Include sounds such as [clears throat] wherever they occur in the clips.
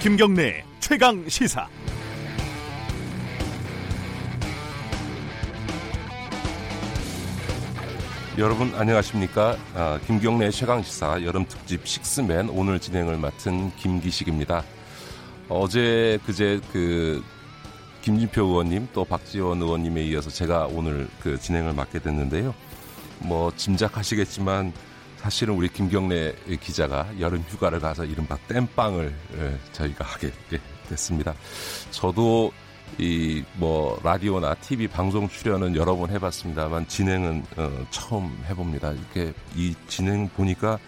김경래 최강 시사. 여러분 안녕하십니까? 아, 김경래 최강 시사 여름 특집 식스맨 오늘 진행을 맡은 김기식입니다. 어제 그제 그 김진표 의원님 또 박지원 의원님에 이어서 제가 오늘 그 진행을 맡게 됐는데요. 뭐 짐작하시겠지만 사실은 우리 김경래 기자가 여름 휴가를 가서 이른바 땜빵을 예, 저희가 하게 됐습니다. 저도 이 뭐 라디오나 TV 방송 출연은 여러 번 해봤습니다만 진행은 어, 처음 해봅니다. 이렇게 이 진행 보니까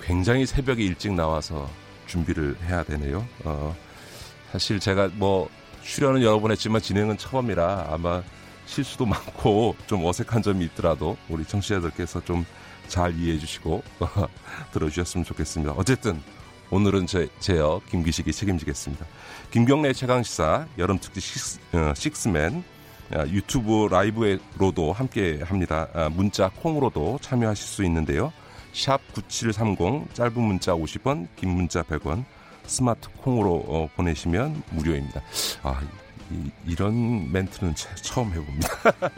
굉장히 새벽에 일찍 나와서 준비를 해야 되네요. 어, 사실 제가 뭐 출연은 여러 번 했지만 진행은 처음이라 아마 실수도 많고 좀 어색한 점이 있더라도 우리 청취자들께서 좀 잘 이해해 주시고 [laughs] 들어주셨으면 좋겠습니다. 어쨌든 오늘은 제, 제어 김기식이 책임지겠습니다. 김경래 최강시사 여름특집 식스, 어, 식스맨 어, 유튜브 라이브로도 함께 합니다. 어, 문자 콩으로도 참여하실 수 있는데요. 샵 9730 짧은 문자 50원 긴 문자 100원 스마트 콩으로 어, 보내시면 무료입니다. 아, 이, 런 멘트는 처음 해봅니다.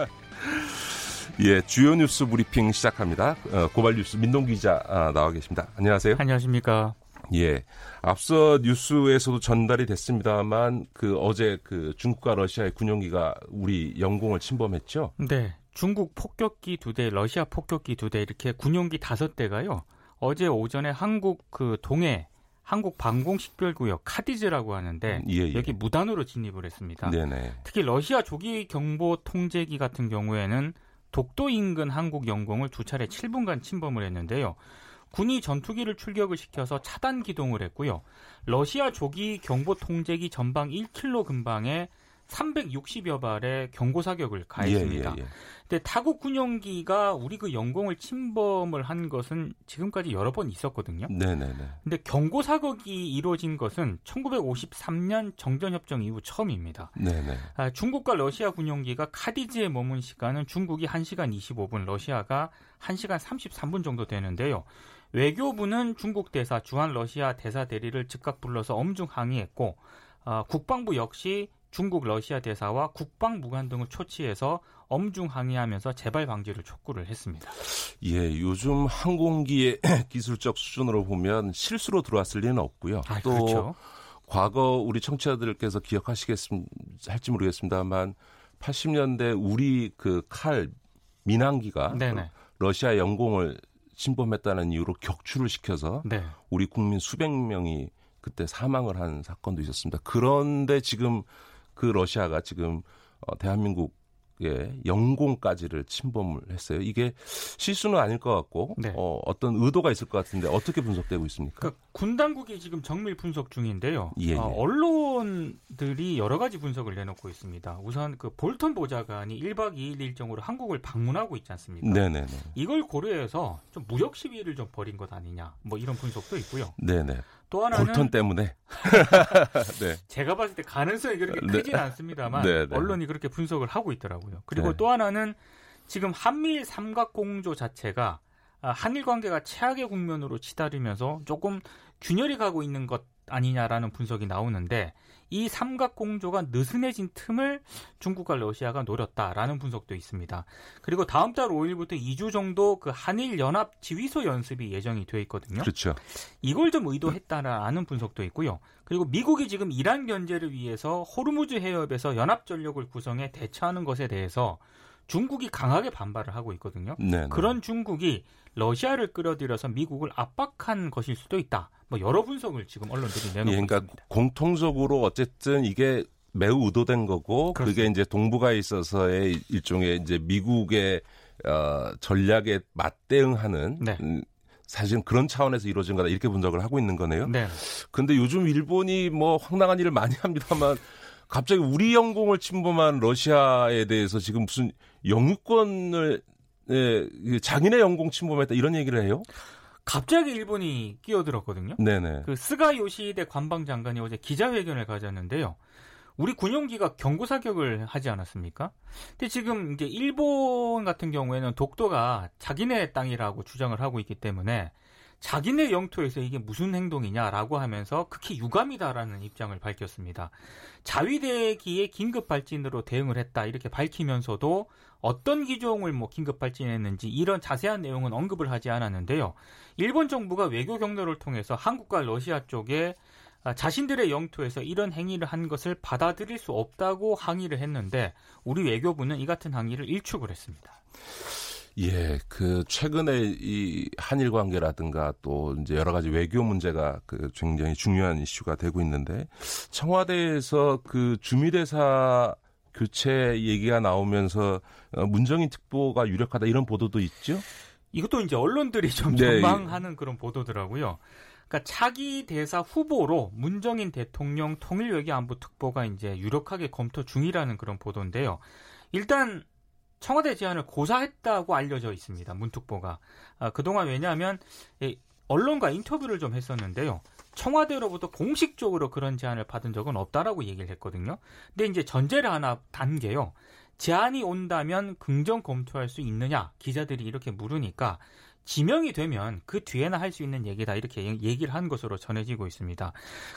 [laughs] 예, 주요 뉴스 브리핑 시작합니다. 어, 고발 뉴스 민동 기자 아, 나와 계십니다. 안녕하세요. 안녕하십니까. 예. 앞서 뉴스에서도 전달이 됐습니다만 그 어제 그 중국과 러시아의 군용기가 우리 영공을 침범했죠? 네. 중국 폭격기 두 대, 러시아 폭격기 두 대 이렇게 군용기 다섯 대가요. 어제 오전에 한국 그 동해 한국 방공식별구역 카디즈라고 하는데 예, 예. 여기 무단으로 진입을 했습니다. 네네. 특히 러시아 조기 경보 통제기 같은 경우에는 독도 인근 한국 영공을 두 차례 7분간 침범을 했는데요. 군이 전투기를 출격을 시켜서 차단 기동을 했고요. 러시아 조기 경보 통제기 전방 1킬로 근방에 360여 발의 경고 사격을 가했습니다. 예, 예, 예. 근데 타국 군용기가 우리 그 영공을 침범을 한 것은 지금까지 여러 번 있었거든요. 네 네 네. 근데 경고 사격이 이루어진 것은 1953년 정전협정 이후 처음입니다. 네 네. 아, 중국과 러시아 군용기가 카디즈에 머문 시간은 중국이 1시간 25분, 러시아가 1시간 33분 정도 되는데요. 외교부는 중국 대사 주한 러시아 대사 대리를 즉각 불러서 엄중 항의했고 어, 국방부 역시 중국 러시아 대사와 국방 무관 등을 초치해서 엄중 항의하면서 재발 방지를 촉구를 했습니다. 예, 요즘 항공기의 [clears throat] 기술적 수준으로 보면 실수로 들어왔을 리는 없고요. 아, 또 그렇죠. 과거 우리 청취자들께서 기억하시겠습 할지 모르겠습니다만 80년대 우리 그 칼 민항기가 네네. 러시아 영공을 침범했다는 이유로 격추를 시켜서 네. 우리 국민 수백 명이 그때 사망을 한 사건도 있었습니다. 그런데 지금 그 러시아가 지금 어, 대한민국 예, 영공까지를 침범을 했어요. 이게 실수는 아닐 것 같고 네. 어, 어떤 의도가 있을 것 같은데 어떻게 분석되고 있습니까? 그러니까 군 당국이 지금 정밀 분석 중인데요. 예, 예. 어, 언론들이 여러 가지 분석을 내놓고 있습니다. 우선 그 볼턴 보좌관이 1박 2일 일정으로 한국을 방문하고 있지 않습니까? 네네네. 이걸 고려해서 좀 무력 시위를 좀 벌인 것 아니냐, 뭐 이런 분석도 있고요. 네네. 또 하나는 볼턴 때문에 [laughs] 네. 제가 봤을 때 가능성이 그렇게 네. 크진 않습니다만 네, 네. 언론이 그렇게 분석을 하고 있더라고요. 그리고 네. 또 하나는 지금 한미일 삼각공조 자체가 아, 한일 관계가 최악의 국면으로 치달으면서 조금 균열이 가고 있는 것 아니냐라는 분석이 나오는데 이 삼각 공조가 느슨해진 틈을 중국과 러시아가 노렸다라는 분석도 있습니다. 그리고 다음 달 5일부터 2주 정도 그 한일 연합 지휘소 연습이 예정이 돼 있거든요. 그렇죠. 이걸 좀 의도했다라는 분석도 있고요. 그리고 미국이 지금 이란 견제를 위해서 호르무즈 해협에서 연합 전력을 구성해 대처하는 것에 대해서 중국이 강하게 반발을 하고 있거든요. 네네. 네. 그런 중국이 러시아를 끌어들여서 미국을 압박한 것일 수도 있다. 뭐 여러 분석을 지금 언론들이 내놓고 예, 그러니까 있습니다. 공통적으로 어쨌든 이게 매우 의도된 거고 그렇습니다. 그게 이제 동북아 있어서의 일종의 이제 미국의 어, 전략에 맞대응하는 네. 음, 사실은 그런 차원에서 이루어진 거다 이렇게 분석을 하고 있는 거네요. 네. 근데 요즘 일본이 뭐 황당한 일을 많이 합니다만 갑자기 우리 영공을 침범한 러시아에 대해서 지금 무슨 영유권을 예, 자기네 영공 침범했다 이런 얘기를 해요? 갑자기 일본이 끼어들었거든요. 네네. 그 스가 요시대 관방장관이 어제 기자회견을 가졌는데요. 우리 군용기가 경고 사격을 하지 않았습니까? 근데 지금 이제 일본 같은 경우에는 독도가 자기네 땅이라고 주장을 하고 있기 때문에 자기네 영토에서 이게 무슨 행동이냐라고 하면서 극히 유감이다라는 입장을 밝혔습니다. 자위대기의 긴급 발진으로 대응을 했다 이렇게 밝히면서도 어떤 기종을 뭐 긴급 발진했는지 이런 자세한 내용은 언급을 하지 않았는데요. 일본 정부가 외교 경로를 통해서 한국과 러시아 쪽에 아, 자신들의 영토에서 이런 행위를 한 것을 받아들일 수 없다고 항의를 했는데 우리 외교부는 이 같은 항의를 일축을 했습니다. 예, 그 최근에 이 한일 관계라든가 또 이제 여러 가지 외교 문제가 그 굉장히 중요한 이슈가 되고 있는데 청와대에서 그 주미대사 교체 얘기가 나오면서 어, 문정인 특보가 유력하다 이런 보도도 있죠? 이것도 이제 언론들이 좀 네. 전망하는 그런 보도더라고요. 그러니까 차기 대사 후보로 문정인 대통령 통일외교안보 특보가 이제 유력하게 검토 중이라는 그런 보도인데요. 일단 청와대 제안을 고사했다고 알려져 있습니다. 문특보가. 아, 그동안 왜냐하면 언론과 인터뷰를 좀 했었는데요. 청와대로부터 공식적으로 그런 제안을 받은 적은 없다라고 얘기를 했거든요. 근데 이제 전제를 하나 단게요. 제안이 온다면 긍정 검토할 수 있느냐 기자들이 이렇게 물으니까 지명이 되면 그 뒤에나 할 수 있는 얘기다 이렇게 얘기를 한 것으로 전해지고 있습니다.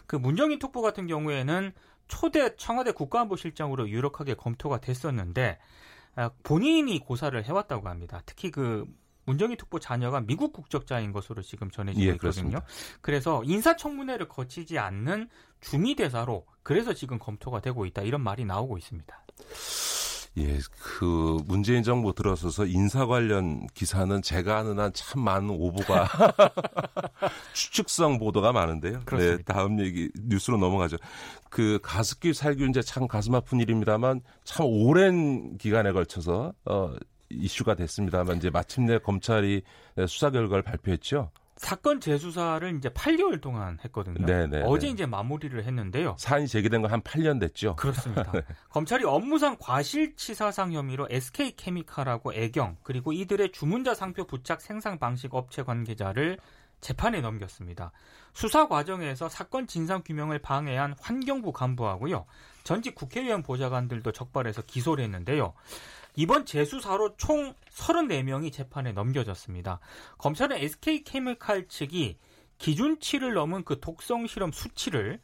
그 문정인 특보 같은 경우에는 초대 청와대 국가안보실장으로 유력하게 검토가 됐었는데 아, 본인이 고사를 해왔다고 합니다. 특히 그 문정희 특보 자녀가 미국 국적자인 것으로 지금 전해지고 예, 있거든요. 그렇습니다. 그래서 인사청문회를 거치지 않는 중위 대사로 그래서 지금 검토가 되고 있다 이런 말이 나오고 있습니다. 예, 그 문재인 정부 들어서서 인사 관련 기사는 제가 아는 한 참 많은 오보가 [laughs] 추측성 보도가 많은데요. 네, 그렇습니다. 네, 다음 얘기 뉴스로 넘어가죠. 그 가습기 살균제 참 가슴 아픈 일입니다만 참 오랜 기간에 걸쳐서 어 이슈가 됐습니다만 이제 마침내 검찰이 수사 결과를 발표했죠. 사건 재수사를 이제 8개월 동안 했거든요. 네네, 어제 네. 이제 마무리를 했는데요. 사안이 제기된 건 한 8년 됐죠. 그렇습니다. [laughs] 네. 검찰이 업무상 과실치사상 혐의로 SK케미칼하고 애경 그리고 이들의 주문자 상표 부착 생산 방식 업체 관계자를 재판에 넘겼습니다. 수사 과정에서 사건 진상 규명을 방해한 환경부 간부하고요. 전직 국회의원 보좌관들도 적발해서 기소를 했는데요. 이번 재수사로 총 34명이 재판에 넘겨졌습니다. 검찰은 SK케미칼 측이 기준치를 넘은 그 독성 실험 수치를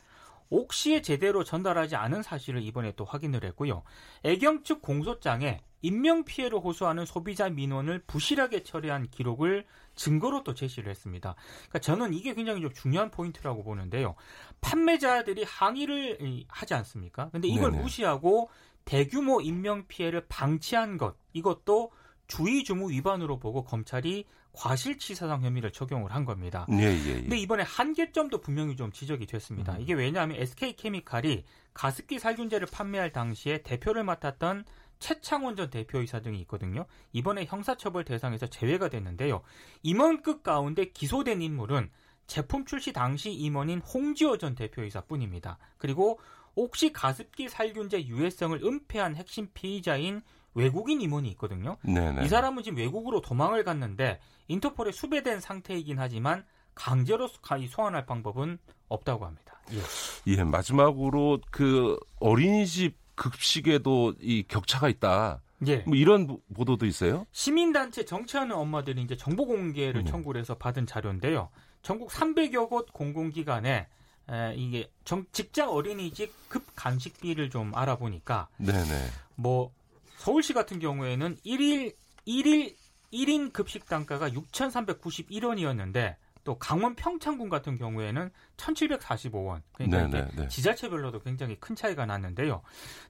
옥시에 제대로 전달하지 않은 사실을 이번에 또 확인을 했고요. 애경 측 공소장에 인명 피해를 호소하는 소비자 민원을 부실하게 처리한 기록을 증거로 또 제시를 했습니다. 그러니까 저는 이게 굉장히 좀 중요한 포인트라고 보는데요. 판매자들이 항의를 하지 않습니까? 근데 이걸 네네. 무시하고 대규모 인명 피해를 방치한 것 이것도 주의 주무 위반으로 보고 검찰이 과실치사상 혐의를 적용을 한 겁니다. 예, 예, 예. 근데 이번에 한계점도 분명히 좀 지적이 됐습니다. 음. 이게 왜냐하면 SK케미칼이 가습기 살균제를 판매할 당시에 대표를 맡았던 최창원 전 대표이사 등이 있거든요. 이번에 형사처벌 대상에서 제외가 됐는데요. 임원급 가운데 기소된 인물은 제품 출시 당시 임원인 홍지호 전 대표이사뿐입니다. 그리고 혹시 가습기 살균제 유해성을 은폐한 핵심 피의자인 외국인 임원이 있거든요. 네네. 이 사람은 지금 외국으로 도망을 갔는데 인터폴에 수배된 상태이긴 하지만 강제로 소환할 방법은 없다고 합니다. 예. 예, 마지막으로 그 어린이집 급식에도 이 격차가 있다. 예. 뭐 이런 보도도 있어요? 시민단체 정치하는 엄마들이 이제 정보 공개를 음. 청구를 해서 받은 자료인데요. 전국 300여 곳 공공기관에 에, 이게 정, 직장 어린이집 급 간식비를 좀 알아보니까 네네. 뭐 서울시 같은 경우에는 1일 1일 1인 급식 단가가 6,391원이었는데 또 강원 평창군 같은 경우에는 1,745원. 그러니까 네네, 이게 네. 지자체별로도 굉장히 큰 차이가 났는데요.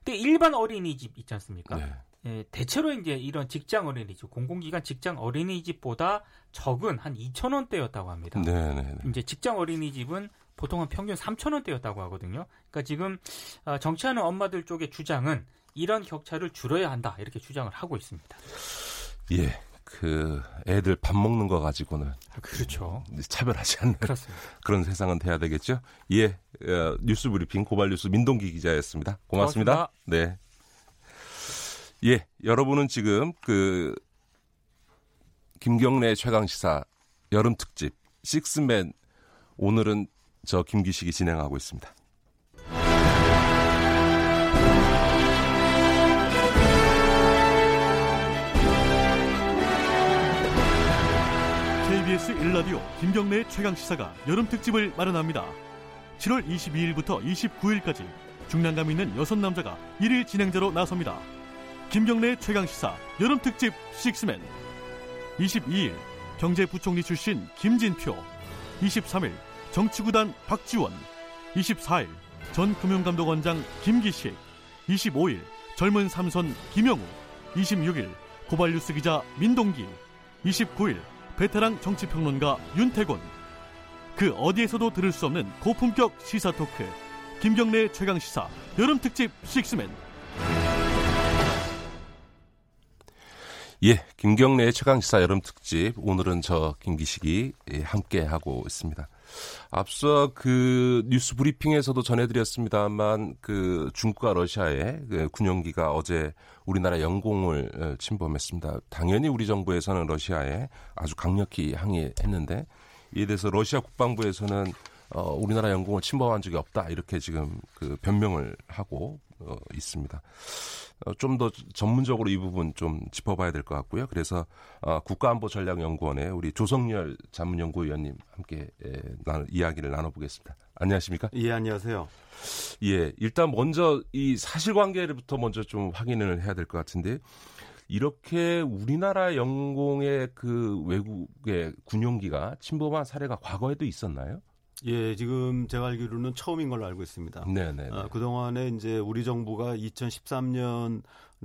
근데 일반 어린이집 있지 않습니까? 네. 예, 대체로 이제 이런 직장 어린이집, 공공기관 직장 어린이집보다 적은 한 2천 원대였다고 합니다. 네네. 네, 이제 직장 어린이집은 보통은 평균 3천 원대였다고 하거든요. 그러니까 지금 어, 정치하는 엄마들 쪽의 주장은 이런 격차를 줄여야 한다 이렇게 주장을 하고 있습니다. 예. 그 애들 밥 먹는 거 가지고는 그렇죠. 차별하지 않는 그렇습니다. [laughs] 그런 세상은 돼야 되겠죠. 예, 어, 뉴스 브리핑 고발 뉴스 민동기 기자였습니다. 고맙습니다. 고맙습니다. 네. 예, 여러분은 지금 그 김경래 최강 시사 여름 특집 식스맨 오늘은 저 김기식이 진행하고 있습니다. KBS 1라디오 김경래 최강 시사가 여름 특집을 마련합니다. 7월 22일부터 29일까지 중량감 있는 여섯 남자가 1일 진행자로 나섭니다. 김경래 최강 시사 여름 특집 식스맨 22일 경제부총리 출신 김진표 23일 정치구단 박지원 24일 전 금융감독원장 김기식 25일 젊은 삼선 김영우 26일 고발뉴스 기자 민동기 29일 베테랑 정치평론가 윤태곤. 그 어디에서도 들을 수 없는 고품격 시사 토크 김경래 최강 시사 여름 특집 식스맨. 예, 김경래의 최강 시사 여름 특집. 오늘은 저 김기식이 예, 함께 하고 있습니다. 앞서 그 뉴스 브리핑에서도 전해드렸습니다만 그 중국과 러시아의 그 군용기가 어제 우리나라 영공을 어, 침범했습니다. 당연히 우리 정부에서는 러시아에 아주 강력히 항의했는데 이에 대해서 러시아 국방부에서는 어, 우리나라 영공을 침범한 적이 없다 이렇게 지금 그 변명을 하고 어, 있습니다. 어, 좀 더 전문적으로 이 부분 좀 짚어봐야 될 것 같고요. 그래서 어, 국가안보전략연구원의 우리 조성열 자문연구위원님 함께 에, 나, 이야기를 나눠보겠습니다. 안녕하십니까? 예, 안녕하세요. 예, 일단 먼저 이 사실관계부터 먼저 좀 확인을 해야 될 것 같은데 이렇게 우리나라 영공의 그 외국의 군용기가 침범한 사례가 과거에도 있었나요? 예, 지금 제가 알기로는 처음인 걸로 알고 있습니다. 네, 네. 아, 그 동안에 이제 우리 정부가 2013년에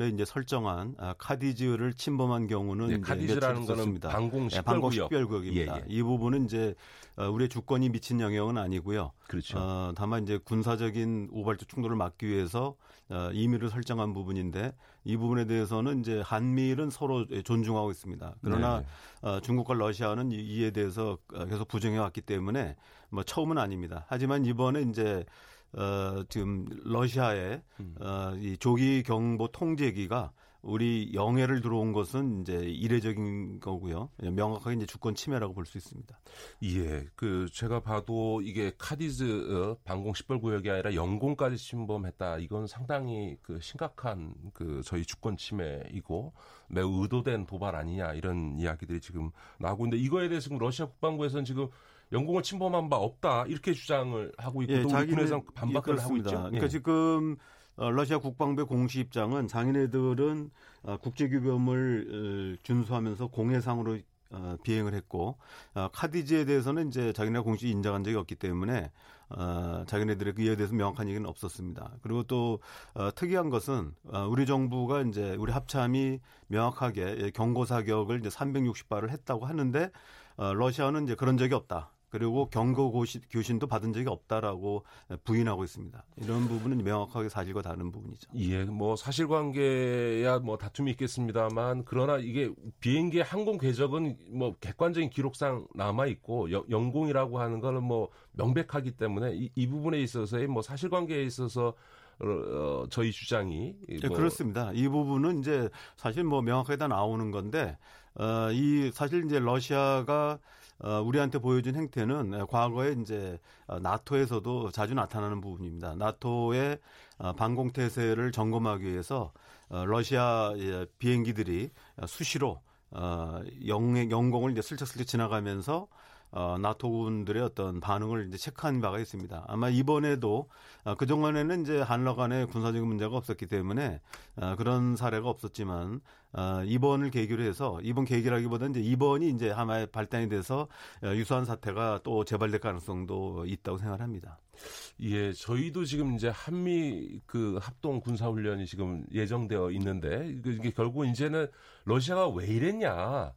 이제 설정한 아, 카디즈를 침범한 경우는 네, 카디즈라는 거는 방공 식별구역. 네, 식별구역입니다. 예, 예. 이 부분은 이제 어, 우리의 주권이 미친 영역은 아니고요. 그렇죠. 어, 다만 이제 군사적인 우발적 충돌을 막기 위해서 어, 임의를 설정한 부분인데 이 부분에 대해서는 이제 한미일은 서로 존중하고 있습니다. 그러나 네. 어, 중국과 러시아는 이에 대해서 어, 계속 부정해 왔기 때문에 뭐 처음은 아닙니다. 하지만 이번에 이제 어, 지금 러시아의 음. 어, 이 조기 경보 통제기가 우리 영해를 들어온 것은 이제 이례적인 거고요. 명확하게 이제 주권 침해라고 볼 수 있습니다. 예, 그 제가 봐도 이게 카디즈 어, 방공 식별 구역이 아니라 영공까지 침범했다. 이건 상당히 그 심각한 그 저희 주권 침해이고 매우 의도된 도발 아니냐 이런 이야기들이 지금 나오고 있는데 이거에 대해서 지금 러시아 국방부에서는 지금 영공을 침범한 바 없다 이렇게 주장을 하고 있고 예, 또 우리 반박을 예, 하고 있죠. 그러니까 예. 지금 어, 러시아 국방부의 공식 입장은 자기네들은 어, 국제규범을 어, 준수하면서 공해상으로 어, 비행을 했고 어, 카디지에 대해서는 이제 자기네 공식 인정한 적이 없기 때문에 어, 자기네들의 그에 대해서 명확한 얘기는 없었습니다. 그리고 또 어, 특이한 것은 어, 우리 정부가 이제 우리 합참이 명확하게 경고 사격을 이제 360발을 했다고 하는데 어, 러시아는 이제 그런 적이 없다. 그리고 경고 교신도 받은 적이 없다라고 부인하고 있습니다. 이런 부분은 명확하게 사실과 다른 부분이죠. 예, 뭐 사실관계야 뭐 다툼이 있겠습니다만 그러나 이게 비행기 항공 궤적은 뭐 객관적인 기록상 남아 있고 영공이라고 하는 거는 뭐 명백하기 때문에 이, 이 부분에 있어서의 뭐 사실관계에 있어서 어, 저희 주장이 네, 뭐. 네, 그렇습니다. 이 부분은 이제 사실 뭐 명확하게 다 나오는 건데 어, 이 사실 이제 러시아가 어, 우리한테 보여준 행태는 과거에 이제 어, 나토에서도 자주 나타나는 부분입니다. 나토의 어, 방공 태세를 점검하기 위해서 어, 러시아 의 비행기들이 수시로 어, 영, 영공을 이제 슬쩍슬쩍 지나가면서 어, 나토군들의 어떤 반응을 이제 체크한 바가 있습니다. 아마 이번에도 어, 그동안에는 이제 한러 간의 군사적인 문제가 없었기 때문에 어, 그런 사례가 없었지만 어, 이번을 계기로 해서 이번 계기라기보다는 이제 이번이 이제 하나의 발단이 돼서 어, 유사한 사태가 또 재발될 가능성도 있다고 생각합니다. 예, 저희도 지금 이제 한미 그 합동 군사 훈련이 지금 예정되어 있는데 이게 결국 이제는 러시아가 왜 이랬냐?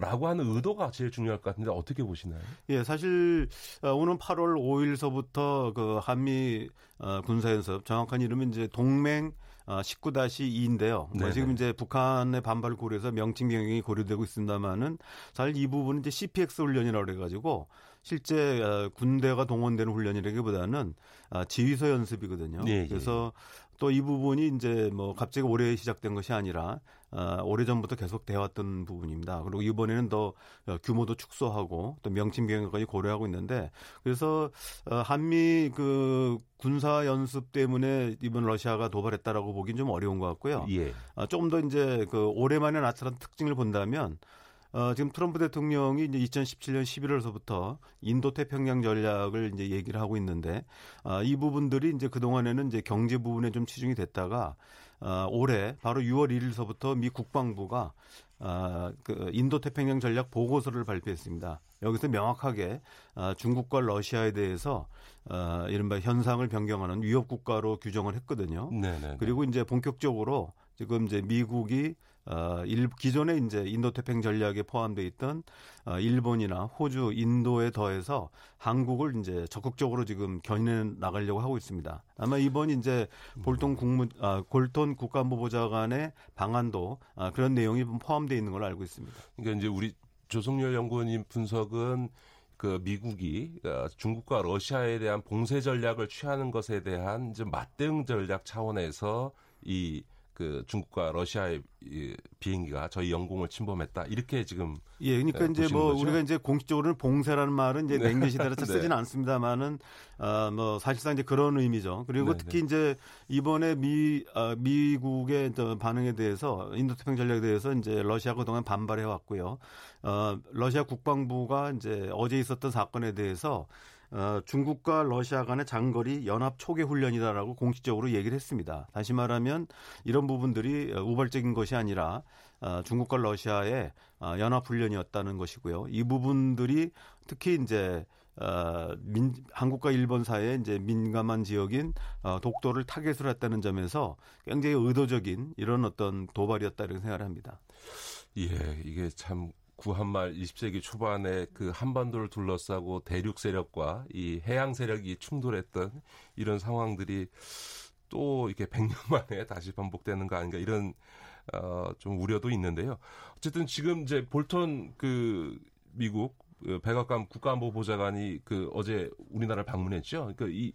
라고 하는 의도가 제일 중요할 것 같은데 어떻게 보시나요? 예, 사실 어, 오는 8월 5일서부터 그 한미 어, 군사 연습 정확한 이름은 이제 동맹 어, 19-2인데요. 뭐 지금 이제 북한의 반발을 고려해서 명칭 변경이 고려되고 있습니다만은 사실 이 부분은 이제 CPX 훈련이라고 그래가지고 실제 어, 군대가 동원되는 훈련이라기보다는 어, 지휘서 연습이거든요. 네, 예. 그래서 또 이 부분이 이제 뭐 갑자기 올해 시작된 것이 아니라 어, 오래전부터 계속 되어왔던 부분입니다. 그리고 이번에는 더 어, 규모도 축소하고 또 명칭 변경까지 고려하고 있는데 그래서 어, 한미 그 군사 연습 때문에 이번 러시아가 도발했다라고 보기는 좀 어려운 것 같고요. 예. 어, 조금 더 이제 그 올해만에 나타난 특징을 본다면 어, 지금 트럼프 대통령이 이제 2017년 11월서부터 인도 태평양 전략을 이제 얘기를 하고 있는데 어, 이 부분들이 이제 그 동안에는 이제 경제 부분에 좀 치중이 됐다가 어, 올해 바로 6월 1일서부터 미 국방부가 어, 그 인도 태평양 전략 보고서를 발표했습니다. 여기서 명확하게 어, 중국과 러시아에 대해서 어, 이른바 현상을 변경하는 위협 국가로 규정을 했거든요. 네네. 그리고 이제 본격적으로 지금 이제 미국이 어, 일, 기존에 이제 인도 태평 전략에 포함되어 있던 어, 일본이나 호주, 인도에 더해서 한국을 이제 적극적으로 지금 견인해 나가려고 하고 있습니다. 아마 이번 이제 볼턴 국무 아, 골톤 국가안보보좌관의 방안도 아, 그런 내용이 포함되어 있는 걸로 알고 있습니다. 그러니까 이제 우리 조성열 연구원님 분석은 그 미국이 어, 중국과 러시아에 대한 봉쇄 전략을 취하는 것에 대한 이제 맞대응 전략 차원에서 이 그 중국과 러시아의 비행기가 저희 영공을 침범했다 이렇게 지금 예 그러니까 이제 뭐 거죠? 우리가 이제 공식적으로는 봉쇄라는 말은 이제 네. 냉전 시대라 [laughs] 네. 쓰지는 않습니다만은 아뭐 사실상 이제 그런 의미죠 그리고 네, 특히 네. 이제 이번에 미 아, 미국의 반응에 대해서 인도태평 전략에 대해서 이제 러시아가 그동안 반발해 왔고요 어 러시아 국방부가 이제 어제 있었던 사건에 대해서 어, 중국과 러시아 간의 장거리 연합 초계 훈련이다라고 공식적으로 얘기를 했습니다. 다시 말하면 이런 부분들이 우발적인 것이 아니라 어, 중국과 러시아의 어, 연합 훈련이었다는 것이고요. 이 부분들이 특히 이제 어, 민, 한국과 일본 사이에 이제 민감한 지역인 어, 독도를 타겟으로 했다는 점에서 굉장히 의도적인 이런 어떤 도발이었다 이렇게 생각을 합니다. 예, 이게 참 구한말 20세기 초반에 그 한반도를 둘러싸고 대륙 세력과 이 해양 세력이 충돌했던 이런 상황들이 또 이렇게 [laughs] 100년 만에 다시 반복되는 거 아닌가 이런 어, 좀 우려도 있는데요. 어쨌든 지금 이제 볼턴 그 미국 그 백악관 국가안보보좌관이 그 어제 우리나라를 방문했죠. 그러니까 이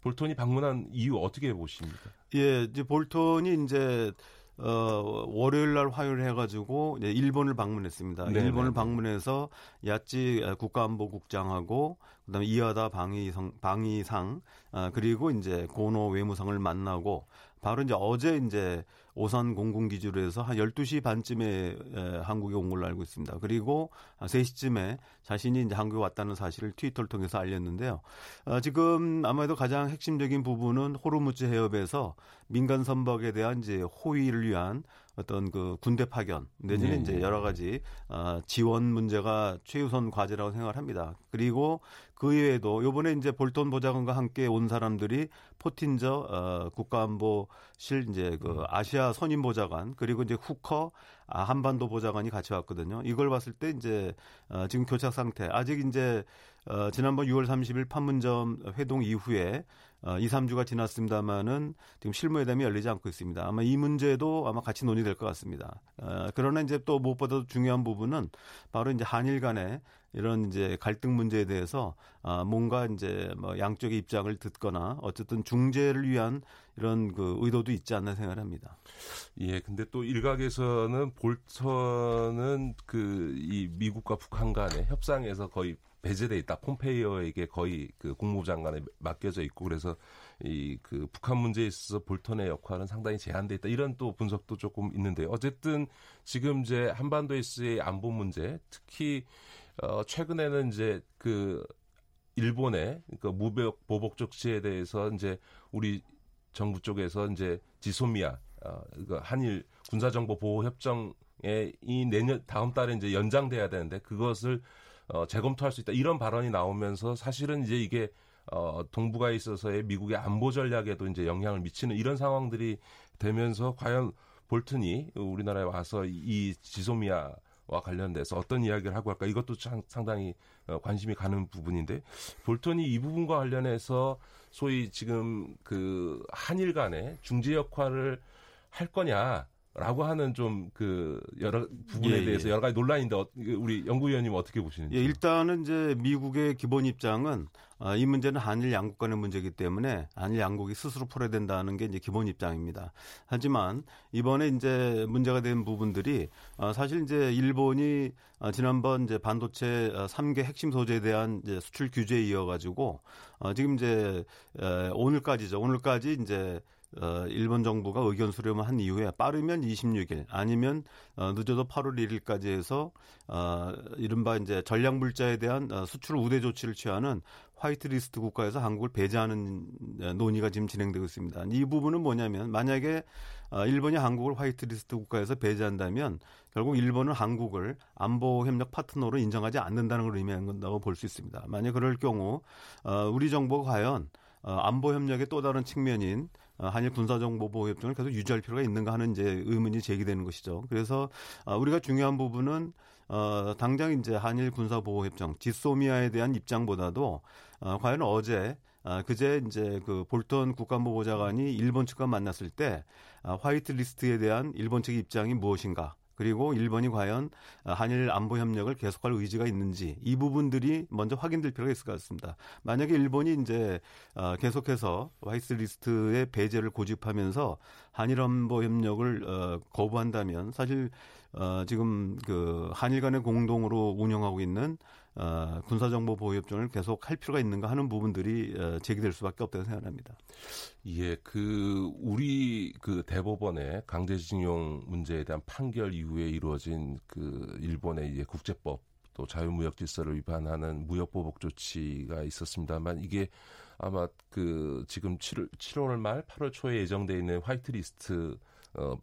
볼턴이 방문한 이유 어떻게 보십니까? 예, 이제 볼턴이 이제 어, 월요일 날 화요일 해가지고 이제 일본을 방문했습니다. 네네. 일본을 네. 방문해서 야찌 국가안보국장하고 그다음에 이하다 방위성 방위상 아, 그리고 이제 고노 외무상을 만나고 바로 이제 어제 이제 오산 공군 기지로 해서 한 12시 반쯤에 에, 한국에 온 걸로 알고 있습니다. 그리고 3시쯤에 자신이 이제 한국에 왔다는 사실을 트위터를 통해서 알렸는데요. 어, 지금 아마도 가장 핵심적인 부분은 호르무즈 해협에서 민간 선박에 대한 이제 호위를 위한 어떤 그 군대 파견 내지는 네. 이제 여러 가지 어, 지원 문제가 최우선 과제라고 생각을 합니다. 그리고 그 이외에도 요번에 이제 볼턴 보좌관과 함께 온 사람들이 포틴저 어, 국가안보실 이제 그 아시아 선임 보좌관 그리고 이제 후커 아, 한반도 보좌관이 같이 왔거든요. 이걸 봤을 때 이제 어, 지금 교착 상태 아직 이제 어, 지난번 6월 30일 판문점 회동 이후에 어, 2, 3주가 지났습니다마는 지금 실무회담이 열리지 않고 있습니다. 아마 이 문제도 아마 같이 논의될 것 같습니다. 어, 그러나 이제 또 무엇보다도 중요한 부분은 바로 이제 한일 간의 이런 이제 갈등 문제에 대해서 아, 뭔가 이제 뭐 양쪽의 입장을 듣거나 어쨌든 중재를 위한 이런 그 의도도 있지 않나 생각합니다. 예, 근데 또 일각에서는 볼턴은 그 이 미국과 북한 간의 협상에서 거의 배제돼 있다. 폼페이어에게 거의 그 국무부 장관에 맡겨져 있고 그래서 이 그 북한 문제에 있어서 볼턴의 역할은 상당히 제한돼 있다. 이런 또 분석도 조금 있는데 어쨌든 지금 이제 한반도에서의 안보 문제, 특히 어 최근에는 이제 그 일본의 그 무역 보복 조치에 대해서 이제 우리 정부 쪽에서 이제 지소미아 어, 그 한일 군사정보 보호 협정에 이 내년 다음 달에 이제 연장돼야 되는데 그것을 어, 재검토할 수 있다. 이런 발언이 나오면서 사실은 이제 이게 어, 동북아에 있어서의 미국의 안보 전략에도 이제 영향을 미치는 이런 상황들이 되면서 과연 볼튼이 우리나라에 와서 이 지소미아 와 관련돼서 어떤 이야기를 하고 할까? 이것도 상당히 어, 관심이 가는 부분인데 볼턴이 이 부분과 관련해서 소위 지금 그 한일 간의 중재 역할을 할 거냐 라고 하는 좀 그 여러 부분에 예, 예. 대해서 예. 여러 가지 논란인데 어, 우리 연구위원님 어떻게 보시는지? 예, 일단은 이제 미국의 기본 입장은 아, 이 문제는 한일 양국 간의 문제이기 때문에 한일 양국이 스스로 풀어야 된다는 게 이제 기본 입장입니다. 하지만 이번에 이제 문제가 된 부분들이 아, 사실 이제 일본이 아, 지난번 이제 반도체 3개 핵심 소재에 대한 이제 수출 규제에 이어 가지고 지금 이제 오늘까지죠. 오늘까지 이제 어, 일본 정부가 의견 수렴을 한 이후에 빠르면 26일 아니면 어, 늦어도 8월 1일까지 해서 어, 이른바 이제 전략 물자에 대한 어, 수출 우대 조치를 취하는 화이트리스트 국가에서 한국을 배제하는 어, 논의가 지금 진행되고 있습니다. 이 부분은 뭐냐면 만약에 어, 일본이 한국을 화이트리스트 국가에서 배제한다면 결국 일본은 한국을 안보 협력 파트너로 인정하지 않는다는 걸 의미한다고 볼 수 있습니다. 만약 그럴 경우 어, 우리 정부가 과연 어, 안보 협력의 또 다른 측면인 어, 한일 군사정보보호협정을 계속 유지할 필요가 있는가 하는 이제 의문이 제기되는 것이죠. 그래서 어, 우리가 중요한 부분은 어, 당장 이제 한일 군사보호협정 지소미아에 대한 입장보다도 어, 과연 어제 아, 그제 이제 그 볼턴 국가안보보좌관이 일본 측과 만났을 때 아, 화이트 리스트에 대한 일본 측의 입장이 무엇인가 그리고 일본이 과연 한일 안보 협력을 계속할 의지가 있는지 이 부분들이 먼저 확인될 필요가 있을 것 같습니다. 만약에 일본이 이제 어, 계속해서 화이트 리스트의 배제를 고집하면서 한일 안보 협력을 어, 거부한다면 사실 어, 지금 그 한일 간의 공동으로 운영하고 있는 어, 군사정보 보호협정을 계속 할 필요가 있는가 하는 부분들이 어, 제기될 수밖에 없다고 생각합니다. 예, 그 우리 그 대법원의 강제징용 문제에 대한 판결 이후에 이루어진 그 일본의 이제 국제법 또 자유무역 질서를 위반하는 무역보복 조치가 있었습니다만 이게 아마 그 지금 7월 7월 말 8월 초에 예정돼 있는 화이트리스트 어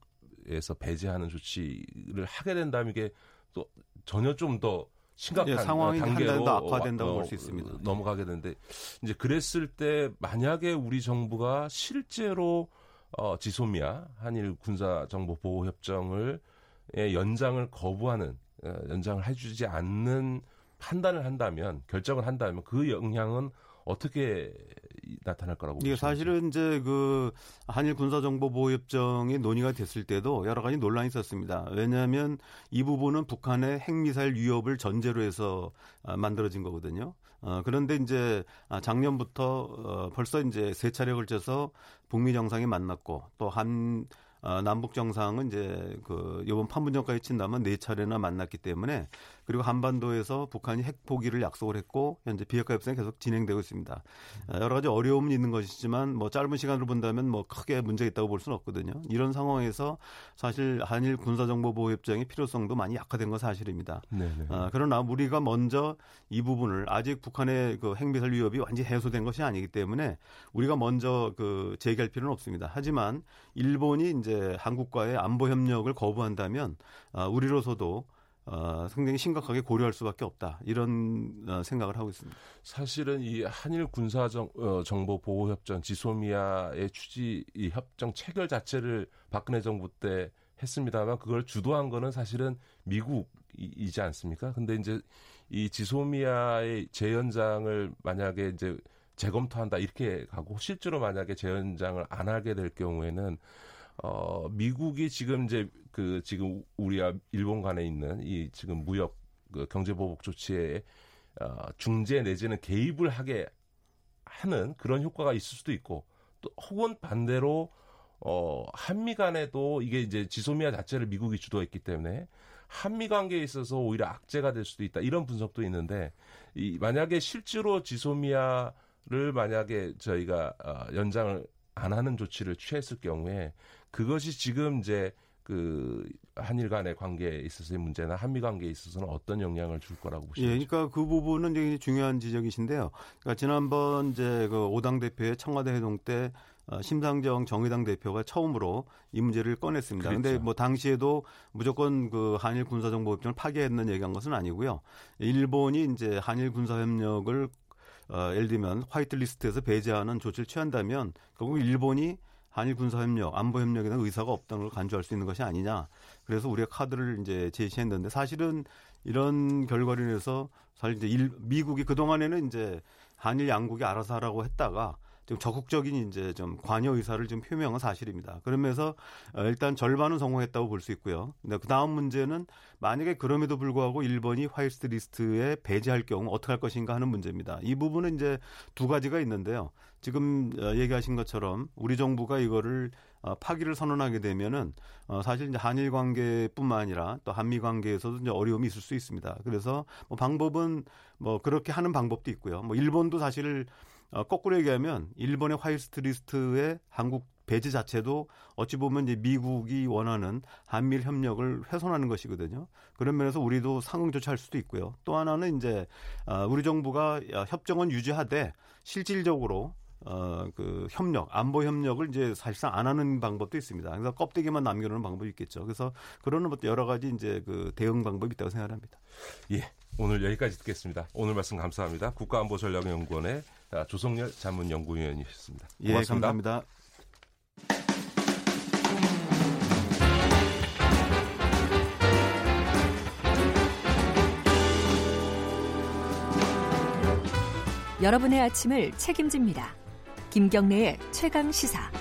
에서 배제하는 조치를 하게 된다면 이게 또 전혀 좀 더 심각한 예, 상황이 단계로 악화된다고 어, 볼수 있습니다. 넘어가게 되는데 이제 그랬을 때 만약에 우리 정부가 실제로 어, 지소미아 한일 군사 정보 보호 협정을 예, 연장을 거부하는 어, 연장을 해주지 않는 판단을 한다면 결정을 한다면 그 영향은 어떻게 나타날 거라고? 예, 사실은 이제 그 한일 군사 정보 보호 협정이 논의가 됐을 때도 여러 가지 논란이 있었습니다. 왜냐하면 이 부분은 북한의 핵미사일 위협을 전제로 해서 아, 만들어진 거거든요. 어, 그런데 이제 아, 작년부터 어, 벌써 이제 세 차례 걸쳐서 북미 정상이 만났고 또한 어, 남북 정상은 이제 그 이번 판문점까지 친다면 네 차례나 만났기 때문에 그리고 한반도에서 북한이 핵 포기를 약속을 했고 현재 비핵화 협상이 계속 진행되고 있습니다. 어, 여러 가지 어려움은 있는 것이지만 뭐 짧은 시간으로 본다면 뭐 크게 문제가 있다고 볼 수는 없거든요. 이런 상황에서 사실 한일 군사정보보호협정의 필요성도 많이 약화된 건 사실입니다. 네네. 어, 그러나 우리가 먼저 이 부분을 아직 북한의 그 핵미사일 위협이 완전히 해소된 것이 아니기 때문에 우리가 먼저 그 제기할 필요는 없습니다. 하지만 일본이 이제 한국과의 안보 협력을 거부한다면 어, 우리로서도 어, 상당히 심각하게 고려할 수밖에 없다 이런 어, 생각을 하고 있습니다. 사실은 이 한일 군사 정, 어, 정보 보호 협정 지소미아의 취지 이 협정 체결 자체를 박근혜 정부 때 했습니다만 그걸 주도한 거는 사실은 미국이지 않습니까? 근데 이제 이 지소미아의 재연장을 만약에 이제 재검토한다 이렇게 가고 실제로 만약에 재연장을 안 하게 될 경우에는 어, 미국이 지금 이제 그 지금 우리와 일본 간에 있는 이 지금 무역 그 경제 보복 조치에 어, 중재 내지는 개입을 하게 하는 그런 효과가 있을 수도 있고 또 혹은 반대로 어, 한미 간에도 이게 이제 지소미아 자체를 미국이 주도했기 때문에 한미 관계에 있어서 오히려 악재가 될 수도 있다. 이런 분석도 있는데 이 만약에 실제로 지소미아를 만약에 저희가 어, 연장을 안 하는 조치를 취했을 경우에 그것이 지금 이제 그 한일 간의 관계에 있어서의 문제나 한미 관계에 있어서는 어떤 영향을 줄 거라고 보십니까? 예, 그러니까 그 부분은 굉장히 중요한 지적이신데요. 그러니까 지난번 이제 그 오당 대표의 청와대 회동 때 어, 심상정 정의당 대표가 처음으로 이 문제를 꺼냈습니다. 그런데 그렇죠. 뭐 당시에도 무조건 그 한일 군사정보 협정을 파기하자는 얘기한 것은 아니고요. 일본이 이제 한일 군사 협력을 어, 예를 들면 화이트 리스트에서 배제하는 조치를 취한다면 결국 일본이 한일 군사협력, 안보협력에 대한 의사가 없다는 걸 간주할 수 있는 것이 아니냐. 그래서 우리가 카드를 이제 제시했는데 사실은 이런 결과로 인해서 사실 이제 일, 미국이 그동안에는 이제 한일 양국이 알아서 하라고 했다가 좀 적극적인 이제 좀 관여 의사를 좀 표명한 사실입니다. 그러면서 어, 일단 절반은 성공했다고 볼 수 있고요. 근데 그 다음 문제는 만약에 그럼에도 불구하고 일본이 화이트 리스트에 배제할 경우 어떻게 할 것인가 하는 문제입니다. 이 부분은 이제 두 가지가 있는데요. 지금 어, 얘기하신 것처럼 우리 정부가 이거를 어, 파기를 선언하게 되면은 사실 이제 한일 관계뿐만 아니라 또 한미 관계에서도 이제 어려움이 있을 수 있습니다. 그래서 뭐 방법은 뭐 그렇게 하는 방법도 있고요. 뭐 일본도 사실 어, 거꾸로 얘기하면 일본의 화이트 리스트에 한국 배제 자체도 어찌 보면 이제 미국이 원하는 한미일 협력을 훼손하는 것이거든요. 그런 면에서 우리도 상응 조치할 수도 있고요. 또 하나는 이제 아, 우리 정부가 협정은 유지하되 실질적으로 어, 그 협력, 안보 협력을 이제 사실상 안 하는 방법도 있습니다. 그래서 껍데기만 남겨놓는 방법이 있겠죠. 그래서 그런 여러 가지 이제 그 대응 방법이 있다고 생각합니다. 예. 오늘 여기까지 듣겠습니다. 오늘 말씀 감사합니다. 국가안보전략연구원의 조성열 자문연구위원이셨습니다. 고맙습니다. 예, 감사합니다. 여러분의 아침을 책임집니다. 김경래의 최강 시사.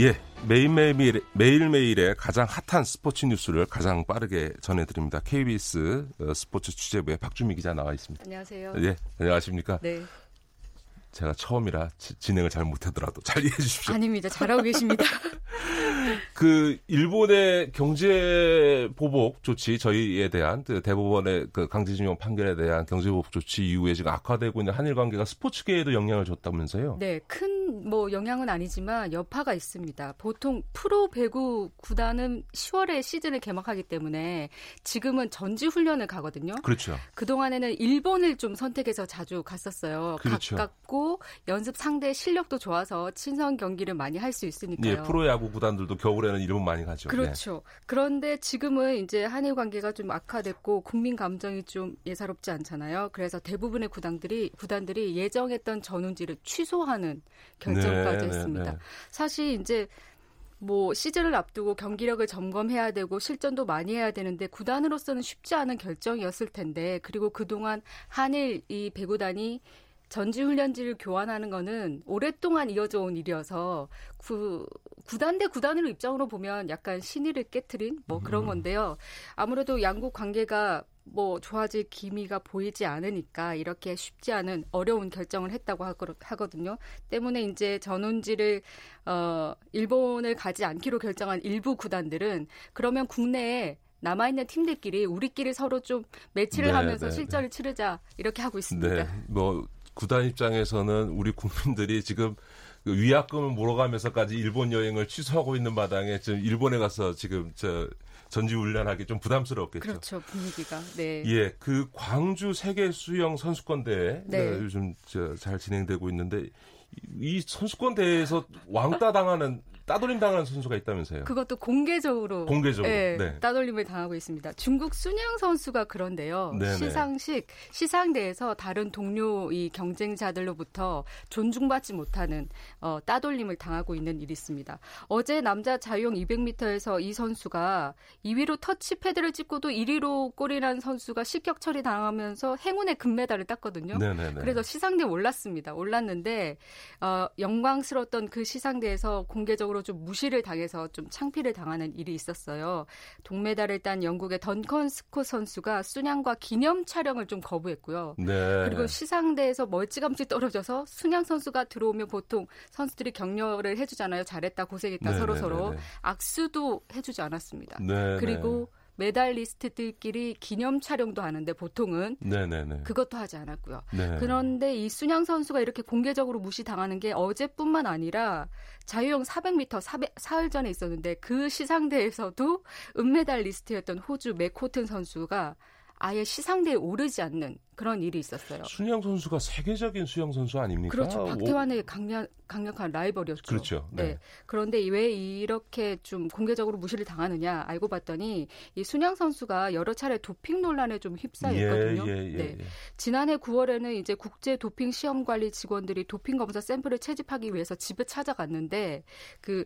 예, 매일매일, 매일매일의 가장 핫한 스포츠 뉴스를 가장 빠르게 전해드립니다. KBS 어, 스포츠 취재부의 박주미 기자 나와 있습니다. 안녕하세요. 예, 안녕하십니까? 네. 제가 처음이라 지, 진행을 잘 못하더라도 잘 이해해 주십시오. 아닙니다. 잘하고 계십니다. [laughs] 그 일본의 경제 보복 조치 저희에 대한 그 대법원의 그 강제징용 판결에 대한 경제 보복 조치 이후에 지금 악화되고 있는 한일 관계가 스포츠계에도 영향을 줬다면서요? 네, 큰 뭐 영향은 아니지만 여파가 있습니다. 보통 프로 배구 구단은 10월에 시즌을 개막하기 때문에 지금은 전지 훈련을 가거든요. 그렇죠. 그 동안에는 일본을 좀 선택해서 자주 갔었어요. 그렇죠. 가깝고 연습 상대 실력도 좋아서 친선 경기를 많이 할 수 있으니까요. 예, 프로야구 구단들도 겨울에는 일본 많이 가죠. 그렇죠. 네. 그런데 지금은 이제 한일 관계가 좀 악화됐고 국민 감정이 좀 예사롭지 않잖아요. 그래서 대부분의 구단들이 구단들이 예정했던 전운지를 취소하는 결정까지 네, 네 했습니다. 네, 네. 사실 이제 뭐 시즌을 앞두고 경기력을 점검해야 되고 실전도 많이 해야 되는데 구단으로서는 쉽지 않은 결정이었을 텐데 그리고 그동안 한일 이 배구단이 전지 훈련지를 교환하는 거는 오랫동안 이어져 온 일이어서 구, 구단 대 구단으로 입장으로 보면 약간 신의를 깨트린 뭐 그런 음. 건데요. 아무래도 양국 관계가 뭐 좋아질 기미가 보이지 않으니까 이렇게 쉽지 않은 어려운 결정을 했다고 하거든요. 때문에 이제 전원지를 어 일본을 가지 않기로 결정한 일부 구단들은 그러면 국내에 남아있는 팀들끼리 우리끼리 서로 좀 매치를 네, 하면서 네, 실전을 네. 치르자 이렇게 하고 있습니다. 네, 뭐 구단 입장에서는 우리 국민들이 지금 그 위약금을 물어가면서까지 일본 여행을 취소하고 있는 마당에 지금 일본에 가서 지금 저 전지훈련하기 좀 부담스럽겠죠. 그렇죠 분위기가. 네. 예, 그 광주 세계 수영 선수권 대회 네. 요즘 잘 진행되고 있는데 이 선수권 대회에서 왕따 당하는 따돌림 당하는 선수가 있다면서요? 그것도 공개적으로 공개적으로 네, 네. 따돌림을 당하고 있습니다. 중국 순양 선수가 그런데요. 네네. 시상식 시상대에서 다른 동료 이 경쟁자들로부터 존중받지 못하는 어, 따돌림을 당하고 있는 일이 있습니다. 어제 남자 자유형 200m에서 이 선수가 2위로 터치패드를 찍고도 1위로 골이난 선수가 실격 처리 당하면서 행운의 금메달을 땄거든요. 네네네. 그래서 시상대 에 올랐습니다. 올랐는데 어, 영광스러웠던 그 시상대에서 공개적으로 공격으로 좀 무시를 당해서 좀 창피를 당하는 일이 있었어요. 동메달을 딴 영국의 던컨 스코 선수가 순양과 기념 촬영을 좀 거부했고요. 네. 그리고 시상대에서 멀찌감치 떨어져서 순양 선수가 들어오면 보통 선수들이 격려를 해주잖아요. 잘했다, 고생했다, 네, 서로 네, 서로 네, 네. 악수도 해주지 않았습니다. 네, 그리고 메달리스트들끼리 기념 촬영도 하는데 보통은 네네네. 그것도 하지 않았고요. 네. 그런데 이 쑨양 선수가 이렇게 공개적으로 무시당하는 게 어제뿐만 아니라 자유형 400m 400, 사흘 전에 있었는데 그 시상대에서도 은메달 리스트였던 호주 맥 호튼 선수가 아예 시상대에 오르지 않는 그런 일이 있었어요. 쑨양 선수가 세계적인 수영 선수 아닙니까? 그렇죠. 박태환의 강력, 강력한 라이벌이었죠. 그렇죠. 네. 네. 그런데 왜 이렇게 좀 공개적으로 무시를 당하느냐 알고 봤더니 이 순양 선수가 여러 차례 도핑 논란에 좀 휩싸였거든요. 예, 예, 예, 네. 예. 지난해 9월에는 이제 국제 도핑 시험 관리 직원들이 도핑 검사 샘플을 채집하기 위해서 집에 찾아갔는데 그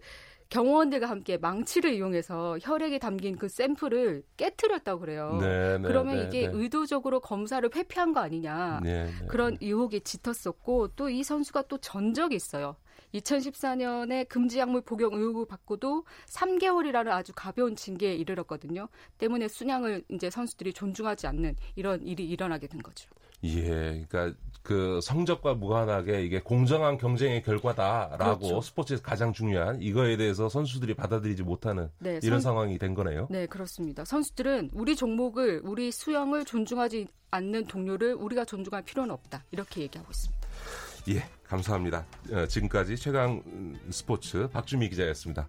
경호원들과 함께 망치를 이용해서 혈액에 담긴 그 샘플을 깨뜨렸다고 그래요. 네, 네, 그러면 네, 이게 네. 의도적으로 검사를 회피한 거 아니냐 네, 네, 그런 의혹이 짙었었고 또 이 선수가 또 전적이 있어요. 2014년에 금지 약물 복용 의혹을 받고도 3개월이라는 아주 가벼운 징계에 이르렀거든요. 때문에 순양을 이제 선수들이 존중하지 않는 이런 일이 일어나게 된 거죠. 예, 그러니까 그 성적과 무관하게 이게 공정한 경쟁의 결과다라고 그렇죠. 스포츠에서 가장 중요한 이거에 대해서 선수들이 받아들이지 못하는 네, 이런 선, 상황이 된 거네요. 네, 그렇습니다. 선수들은 우리 종목을 우리 수영을 존중하지 않는 동료를 우리가 존중할 필요는 없다. 이렇게 얘기하고 있습니다. 예, 감사합니다. 어, 지금까지 최강 스포츠 박주미 기자였습니다.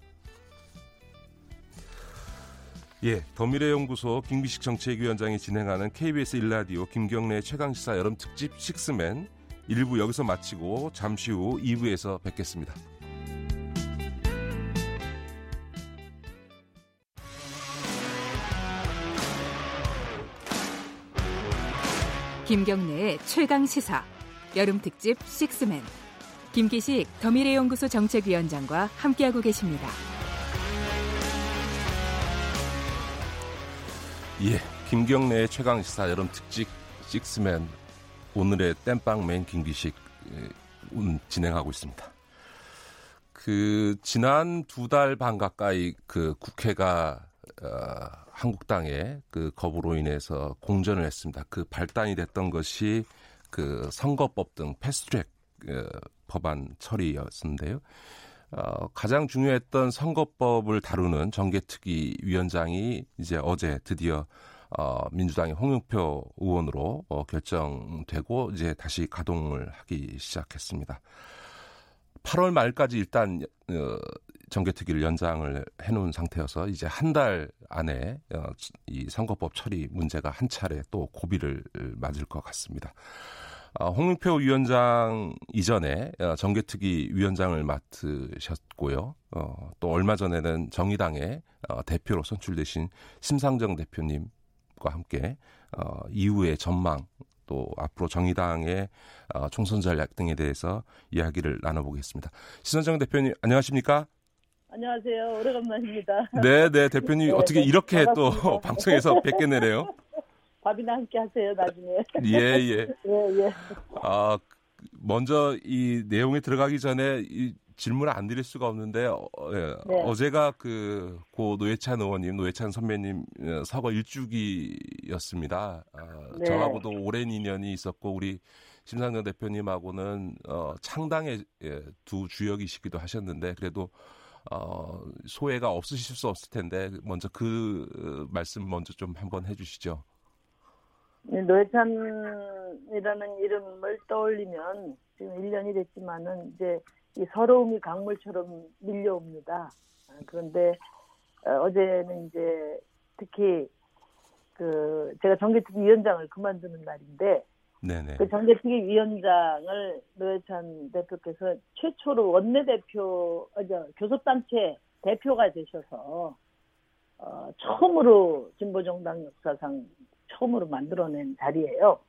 예, 더미래연구소 김기식 정책위원장이 진행하는 KBS 일라디오 김경래 최강시사 여름 특집 식스맨 1부 여기서 마치고 잠시 후 2부에서 뵙겠습니다. 김경래의 최강 시사 여름 특집 식스맨 김기식 더미래연구소 정책위원장과 함께하고 계십니다. 예, 김경래의 최강 시사 여름 특집 식스맨 오늘의 땜빵맨 김기식 예, 진행하고 있습니다. 그 지난 두 달 반 가까이 그 국회가 어, 한국당의 그 거부로 인해서 공전을 했습니다. 그 발단이 됐던 것이 그 선거법 등 패스트트랙 어, 법안 처리였는데요. 어, 가장 중요했던 선거법을 다루는 정개특위 위원장이 이제 어제 드디어 어, 민주당의 홍영표 의원으로 어, 결정되고 이제 다시 가동을 하기 시작했습니다. 8월 말까지 일단 어, 정개특위를 연장을 해놓은 상태여서 이제 한 달 안에 어, 이 선거법 처리 문제가 한 차례 또 고비를 맞을 것 같습니다. 어, 홍영표 위원장 이전에 어, 정개특위 위원장을 맡으셨고요. 어, 또 얼마 전에는 정의당의 어, 대표로 선출되신 심상정 대표님과 함께 어, 이후의 전망 또 앞으로 정의당의 어, 총선 전략 등에 대해서 이야기를 나눠보겠습니다. 심상정 대표님 안녕하십니까? 안녕하세요. 오래간만입니다. 네, 네, 대표님 네, 어떻게 네, 이렇게 [laughs] 반갑습니다. 또 방송에서 뵙게 되네요. 밥이나 함께 하세요, 나중에. 예, 예. [laughs] 예, 예. 아, 먼저 이 내용에 들어가기 전에 이 질문을 안 드릴 수가 없는데 어, 예. 네. 제가 그 고 노회찬 의원님, 노회찬 선배님 어, 서거 일주기였습니다. 아, 네. 저하고도 오랜 인연이 있었고 우리 심상정 대표님하고는 어, 창당의 예, 두 주역이시기도 하셨는데 그래도 어, 소외가 없으실 수 없을 텐데 먼저 그 말씀 먼저 좀 한번 해주시죠. 노회찬이라는 이름을 떠올리면 지금 1년이 됐지만은 이제 이 서러움이 강물처럼 밀려옵니다. 아, 그런데 어, 어제는 이제 특히 그 제가 정개특위 위원장을 그만두는 날인데 네네. 그 정개특위 위원장을 노회찬 대표께서 최초로 원내대표, 어저 교섭단체 대표가 되셔서 어, 처음으로 진보정당 역사상 처음으로 만들어낸 자리예요.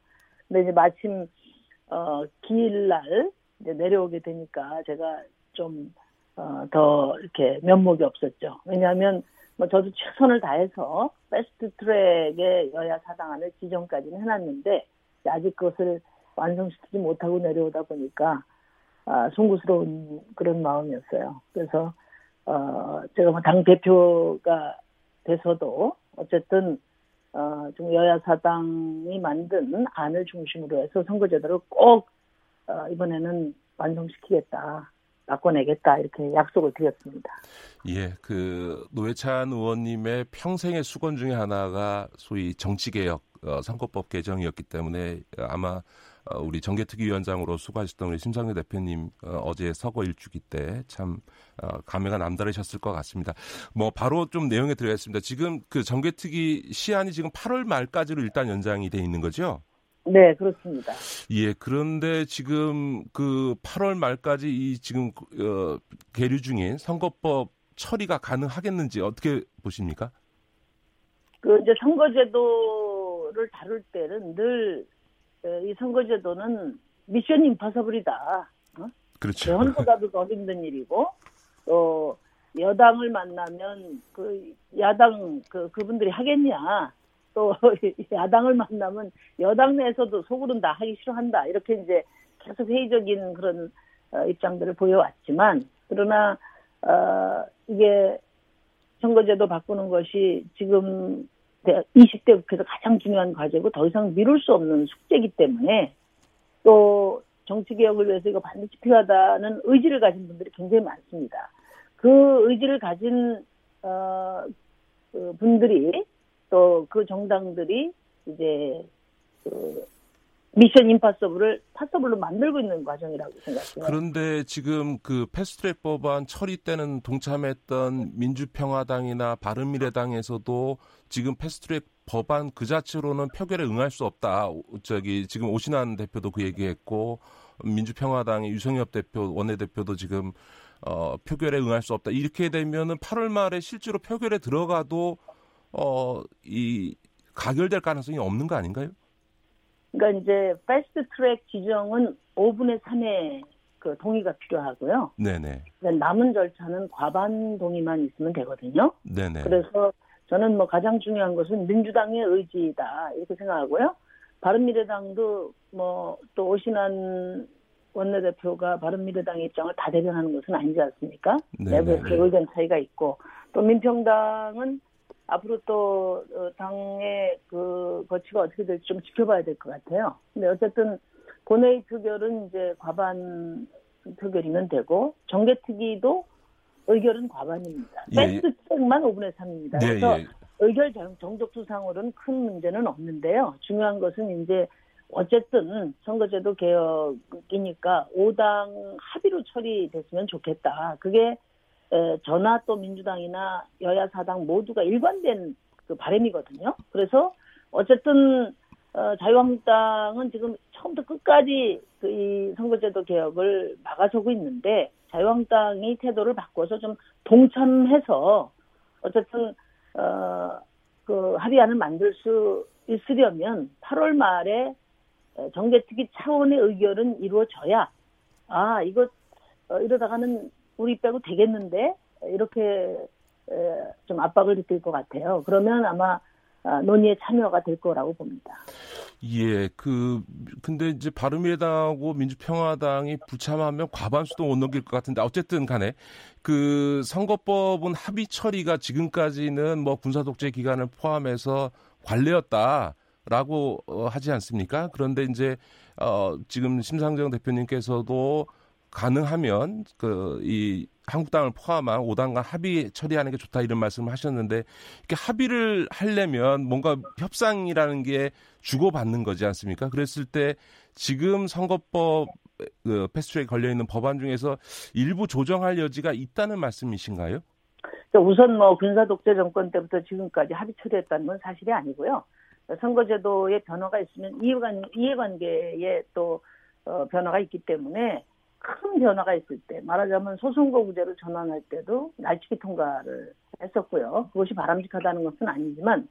근데 이제 마침 어, 기일날 이제 내려오게 되니까 제가 좀 어, 더 이렇게 면목이 없었죠. 왜냐하면 뭐 저도 최선을 다해서 패스트 트랙의 여야 사당안을 지정까지는 해놨는데 아직 그것을 완성시키지 못하고 내려오다 보니까 아, 송구스러운 그런 마음이었어요. 그래서 어, 제가 뭐 당 대표가 돼서도 어쨌든 어, 좀 여야 사당이 만든 안을 중심으로 해서 선거제도를 꼭 어, 이번에는 완성시키겠다. 바꿔내겠다 이렇게 약속을 드렸습니다. 예, 그 노회찬 의원님의 평생의 수건 중에 하나가 소위 정치개혁 어, 선거법 개정이었기 때문에 아마 어, 우리 정개특위위원장으로 수고하셨던 우리 심상래 대표님 어, 제 서거 일주기 때참 어, 감회가 남다르셨을 것 같습니다. 뭐 바로 좀 내용에 들어가겠습니다. 지금 그 정개특위 시한이 지금 8월 말까지로 일단 연장이 돼 있는 거죠? 네, 그렇습니다. 예, 그런데 지금 그 8월 말까지 이 지금 어, 계류 중인 선거법 처리가 가능하겠는지 어떻게 보십니까? 그 이제 선거제도를 다룰 때는 늘 이 선거제도는 미션 임파서블이다. 어? 그렇죠. 대원보다도 더 힘든 일이고 또 여당을 만나면 그 야당 그 그분들이 하겠냐 또 [laughs] 야당을 만나면 여당 내에서도 속으로는 다 하기 싫어한다 이렇게 이제 계속 회의적인 그런 어, 입장들을 보여왔지만 그러나 어, 이게 선거제도 바꾸는 것이 지금 20대 국회에서 가장 중요한 과제고 더 이상 미룰 수 없는 숙제이기 때문에 또 정치개혁을 위해서 이거 반드시 필요하다는 의지를 가진 분들이 굉장히 많습니다. 그 의지를 가진 어, 그 분들이 또 그 정당들이 이제 그 미션 임파서블을 파서블로 만들고 있는 과정이라고 생각해요. 그런데 지금 그 패스트트랙 법안 처리 때는 동참했던 민주평화당이나 바른미래당에서도 지금 패스트트랙 법안 그 자체로는 표결에 응할 수 없다. 저기 지금 오신환 대표도 그 얘기했고 민주평화당의 유성엽 대표 원내대표도 지금 어, 표결에 응할 수 없다. 이렇게 되면은 8월 말에 실제로 표결에 들어가도 어, 이 가결될 가능성이 없는 거 아닌가요? 그러니까 이제 패스트 트랙 지정은 5분의 3의 그 동의가 필요하고요. 네네. 남은 절차는 과반 동의만 있으면 되거든요. 네네. 그래서 저는 뭐 가장 중요한 것은 민주당의 의지다 이렇게 생각하고요. 바른미래당도 뭐 또 오신한 원내대표가 바른미래당의 입장을 다 대변하는 것은 아니지 않습니까? 내부에서 의견 차이가 있고 또 민평당은 앞으로 또 어, 당의 그 거치가 어떻게 될지 좀 지켜봐야 될 것 같아요. 근데 어쨌든 본회의 표결은 이제 과반 표결이면 되고 정개특위도 의결은 과반입니다. 예, 밴드 책만 5분의 3입니다. 예, 그래서 예. 의결 정족수상으로는 큰 문제는 없는데요. 중요한 것은 이제 어쨌든 선거제도 개혁이니까 5당 합의로 처리됐으면 좋겠다. 그게 전화 또 민주당이나 여야 사당 모두가 일관된 그 바람이거든요. 그래서 어쨌든 어, 자유한국당은 지금 처음부터 끝까지 그 이 선거제도 개혁을 막아서고 있는데 자유한국당이 태도를 바꿔서 좀 동참해서 어쨌든 어 그 합의안을 만들 수 있으려면 8월 말에 정개특위 차원의 의결은 이루어져야 아 이거 어, 이러다가는 우리 빼고 되겠는데 이렇게 좀 압박을 느낄 것 같아요. 그러면 아마 아, 논의에 참여가 될 거라고 봅니다. 예, 그 근데 이제 바른미래당하고 민주평화당이 불참하면 과반수도 못 넘길 것 같은데 어쨌든 간에 그 선거법은 합의 처리가 지금까지는 뭐 군사 독재 기간을 포함해서 관례였다 라고 어, 하지 않습니까? 그런데 이제 어 지금 심상정 대표님께서도 가능하면 그 이 한국당을 포함한 5당과 합의 처리하는 게 좋다 이런 말씀을 하셨는데 이렇게 합의를 하려면 뭔가 협상이라는 게 주고받는 거지 않습니까? 그랬을 때 지금 선거법 그 패스트트랙 걸려 있는 법안 중에서 일부 조정할 여지가 있다는 말씀이신가요? 우선 뭐 군사 독재 정권 때부터 지금까지 합의 처리했다는 건 사실이 아니고요. 선거제도의 변화가 있으면 이해관 이해관계에 또 어, 변화가 있기 때문에 큰 변화가 있을 때 말하자면 소선거구제로 전환할 때도 날치기 통과를 했었고요. 그것이 바람직하다는 것은 아니지만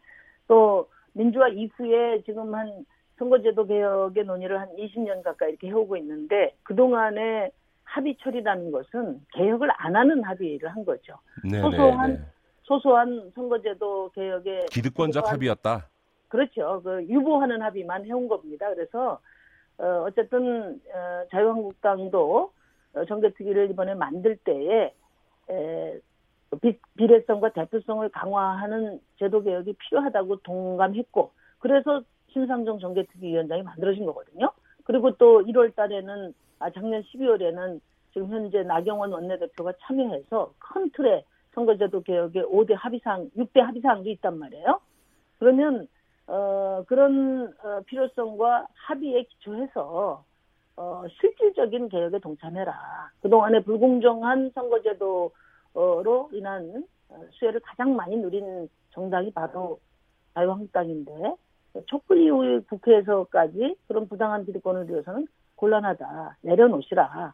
또 민주화 이후에 지금 한 선거제도 개혁의 논의를 한 20년 가까이 이렇게 해오고 있는데 그동안에 합의 처리라는 것은 개혁을 안 하는 합의를 한 거죠. 네네, 소소한 네. 소소한 선거제도 개혁의 기득권적 합의였다. 그렇죠. 그 유보하는 합의만 해온 겁니다. 그래서 어, 어쨌든 어, 자유한국당도 어, 정개특위를 이번에 만들 때에 에, 비, 비례성과 대표성을 강화하는 제도 개혁이 필요하다고 동감했고 그래서 심상정 정개특위 위원장이 만들어진 거거든요. 그리고 또 1월 달에는 아 작년 12월에는 지금 현재 나경원 원내대표가 참여해서 큰 틀의 선거제도 개혁의 5대 합의사항, 6대 합의사항도 있단 말이에요. 그러면 어, 그런 어, 필요성과 합의에 기초해서 어, 실질적인 개혁에 동참해라. 그동안의 불공정한 선거제도로 인한 어, 수혜를 가장 많이 누린 정당이 바로 자유한국당인데 촛불 이후 국회에서까지 그런 부당한 기득권을 위해서는 곤란하다. 내려놓으시라.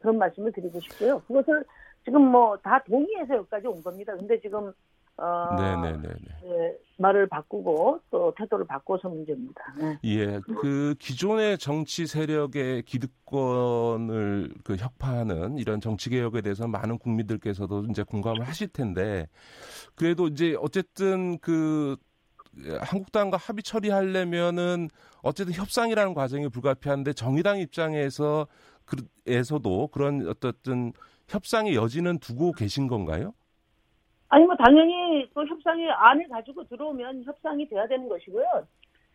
그런 말씀을 드리고 싶고요. 그것을 지금 뭐 다 동의해서 여기까지 온 겁니다. 근데 지금 어, 네네네. 예, 말을 바꾸고 또 태도를 바꿔서 문제입니다. 네. 예, 그 기존의 정치 세력의 기득권을 그 혁파하는 이런 정치 개혁에 대해서 많은 국민들께서도 이제 공감을 하실 텐데 그래도 이제 어쨌든 그 한국당과 합의 처리하려면은 어쨌든 협상이라는 과정이 불가피한데 정의당 입장에서 그 에서도 그런 어떤 협상의 여지는 두고 계신 건가요? 아니 뭐 당연히 또 협상이 안을 가지고 들어오면 협상이 돼야 되는 것이고요.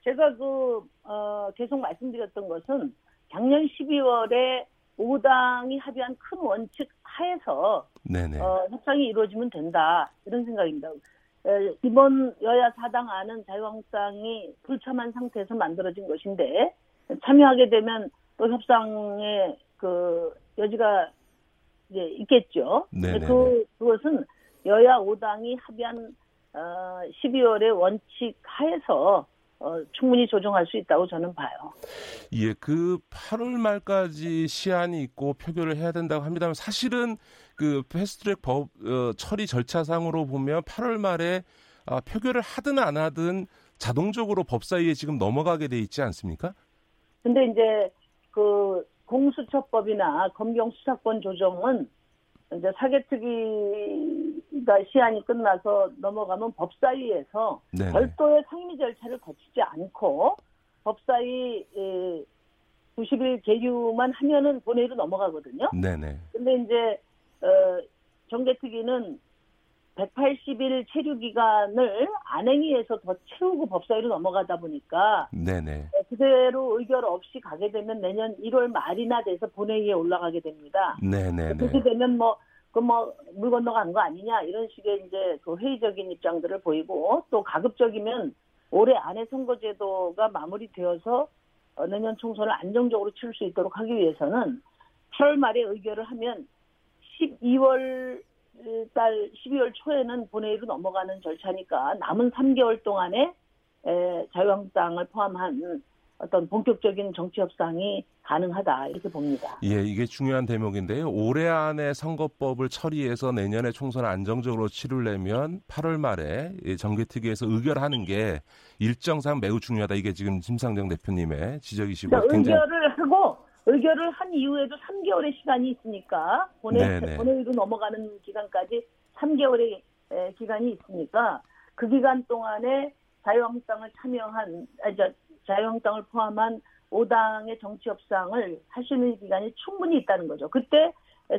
제가 그 어, 계속 말씀드렸던 것은 작년 12월에 5당이 합의한 큰 원칙 하에서 어, 협상이 이루어지면 된다 이런 생각입니다. 에, 이번 여야 사당 안은 자유한국당이 불참한 상태에서 만들어진 것인데 참여하게 되면 또 협상의 그 여지가 이제 있겠죠. 그 그것은 여야 5당이 합의한 어 12월의 원칙 하에서 어, 충분히 조정할 수 있다고 저는 봐요. 예, 그 8월 말까지 시한이 있고 표결을 해야 된다고 합니다만 사실은 그 패스트트랙 법 어, 처리 절차상으로 보면 8월 말에 아, 표결을 하든 안 하든 자동적으로 법사위에 지금 넘어가게 돼 있지 않습니까? 근데 이제 그 공수처법이나 검경 수사권 조정은 이제 사개특위가 시한이 끝나서 넘어가면 법사위에서 네네. 별도의 상임위 절차를 거치지 않고 법사위 90일 계류만 하면은 본회의로 넘어가거든요. 네네. 근데 이제 어, 정개특위는 180일 체류 기간을 안행위에서 더 채우고 법사위로 넘어가다 보니까 네네. 그대로 의결 없이 가게 되면 내년 1월 말이나 돼서 본회의에 올라가게 됩니다. 네네. 그렇게 되면 뭐 그뭐물 건너간 거 아니냐 이런 식의 이제 그 회의적인 입장들을 보이고 또 가급적이면 올해 안에 선거제도가 마무리되어서 어, 내년 총선을 안정적으로 치를 수 있도록 하기 위해서는 8월 말에 의결을 하면 12월 달 12월 초에는 본회의로 넘어가는 절차니까 남은 3개월 동안에 자유한국당을 포함한 어떤 본격적인 정치 협상이 가능하다 이렇게 봅니다. 예, 이게 중요한 대목인데요. 올해 안에 선거법을 처리해서 내년에 총선 안정적으로 치르려면 8월 말에 정개특위에서 의결하는 게 일정상 매우 중요하다. 이게 지금 심상정 대표님의 지적이시고 그러니까 굉장히... 의결을 하고 의결을 한 이후에도 3개월의 시간이 있으니까 본회, 본회의로 넘어가는 기간까지 3개월의 기간이 있으니까 그 기간 동안에 자유한국당을 참여한 아, 자유한국당을 포함한 5당의 정치 협상을 할 수 있는 기간이 충분히 있다는 거죠. 그때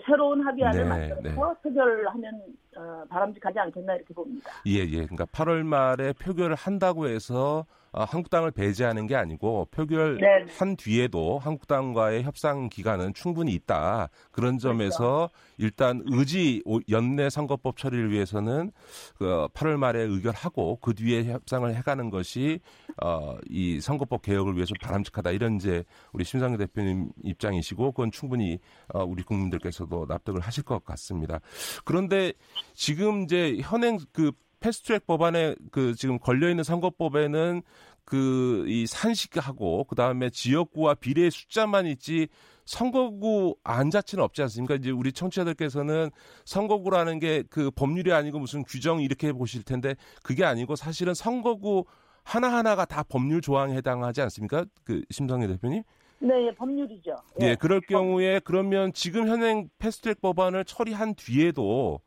새로운 합의안을 네, 만들어서 네. 표결하면 어, 바람직하지 않겠나 이렇게 봅니다. 예, 예. 그러니까 8월 말에 표결을 한다고 해서 어, 한국당을 배제하는 게 아니고 표결한 네. 뒤에도 한국당과의 협상 기간은 충분히 있다. 그런 그렇죠. 점에서 그렇죠. 일단 의지 연내 선거법 처리를 위해서는 그 8월 말에 의결하고 그 뒤에 협상을 해가는 것이 어, 이 선거법 개혁을 위해서 바람직하다. 이런 이제 우리 심상희 대표님 입장이시고 그건 충분히 어, 우리 국민들께서도 납득을 하실 것 같습니다. 그런데 지금 이제 현행 그 패스트트랙 법안에 그 지금 걸려 있는 선거법에는 그 이 산식하고 그 다음에 지역구와 비례 숫자만 있지 선거구 안 자체는 없지 않습니까? 이제 우리 청취자들께서는 선거구라는 게 그 법률이 아니고 무슨 규정 이렇게 보실 텐데 그게 아니고 사실은 선거구 하나 하나가 다 법률 조항에 해당하지 않습니까? 그 심성희 대표님? 네, 예, 법률이죠. 네, 네 그럴 경우에 그러면 지금 현행 패스트트랙 법안을 처리한 뒤에도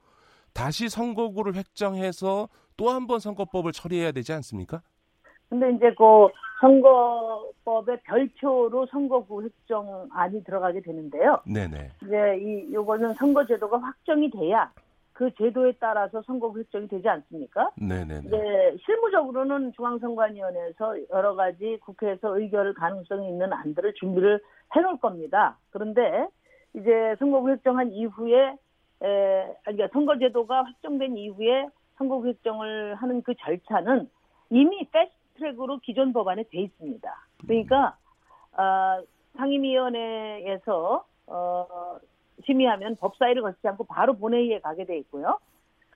다시 선거구를 획정해서 또 한 번 선거법을 처리해야 되지 않습니까? 근데 이제 그 선거법의 별표로 선거구 획정안이 들어가게 되는데요. 네네. 이제 이 요거는 선거제도가 확정이 돼야 그 제도에 따라서 선거구 획정이 되지 않습니까? 네네. 이제 실무적으로는 중앙선관위원회에서 여러 가지 국회에서 의결을 가능성이 있는 안들을 준비를 해놓을 겁니다. 그런데 이제 선거구 획정한 이후에 에, 그러니까 선거제도가 확정된 이후에 선거 획정을 하는 그 절차는 이미 패스트트랙으로 기존 법안에 돼 있습니다. 그러니까 어, 상임위원회에서 어, 심의하면 법사위를 거치지 않고 바로 본회의에 가게 돼 있고요.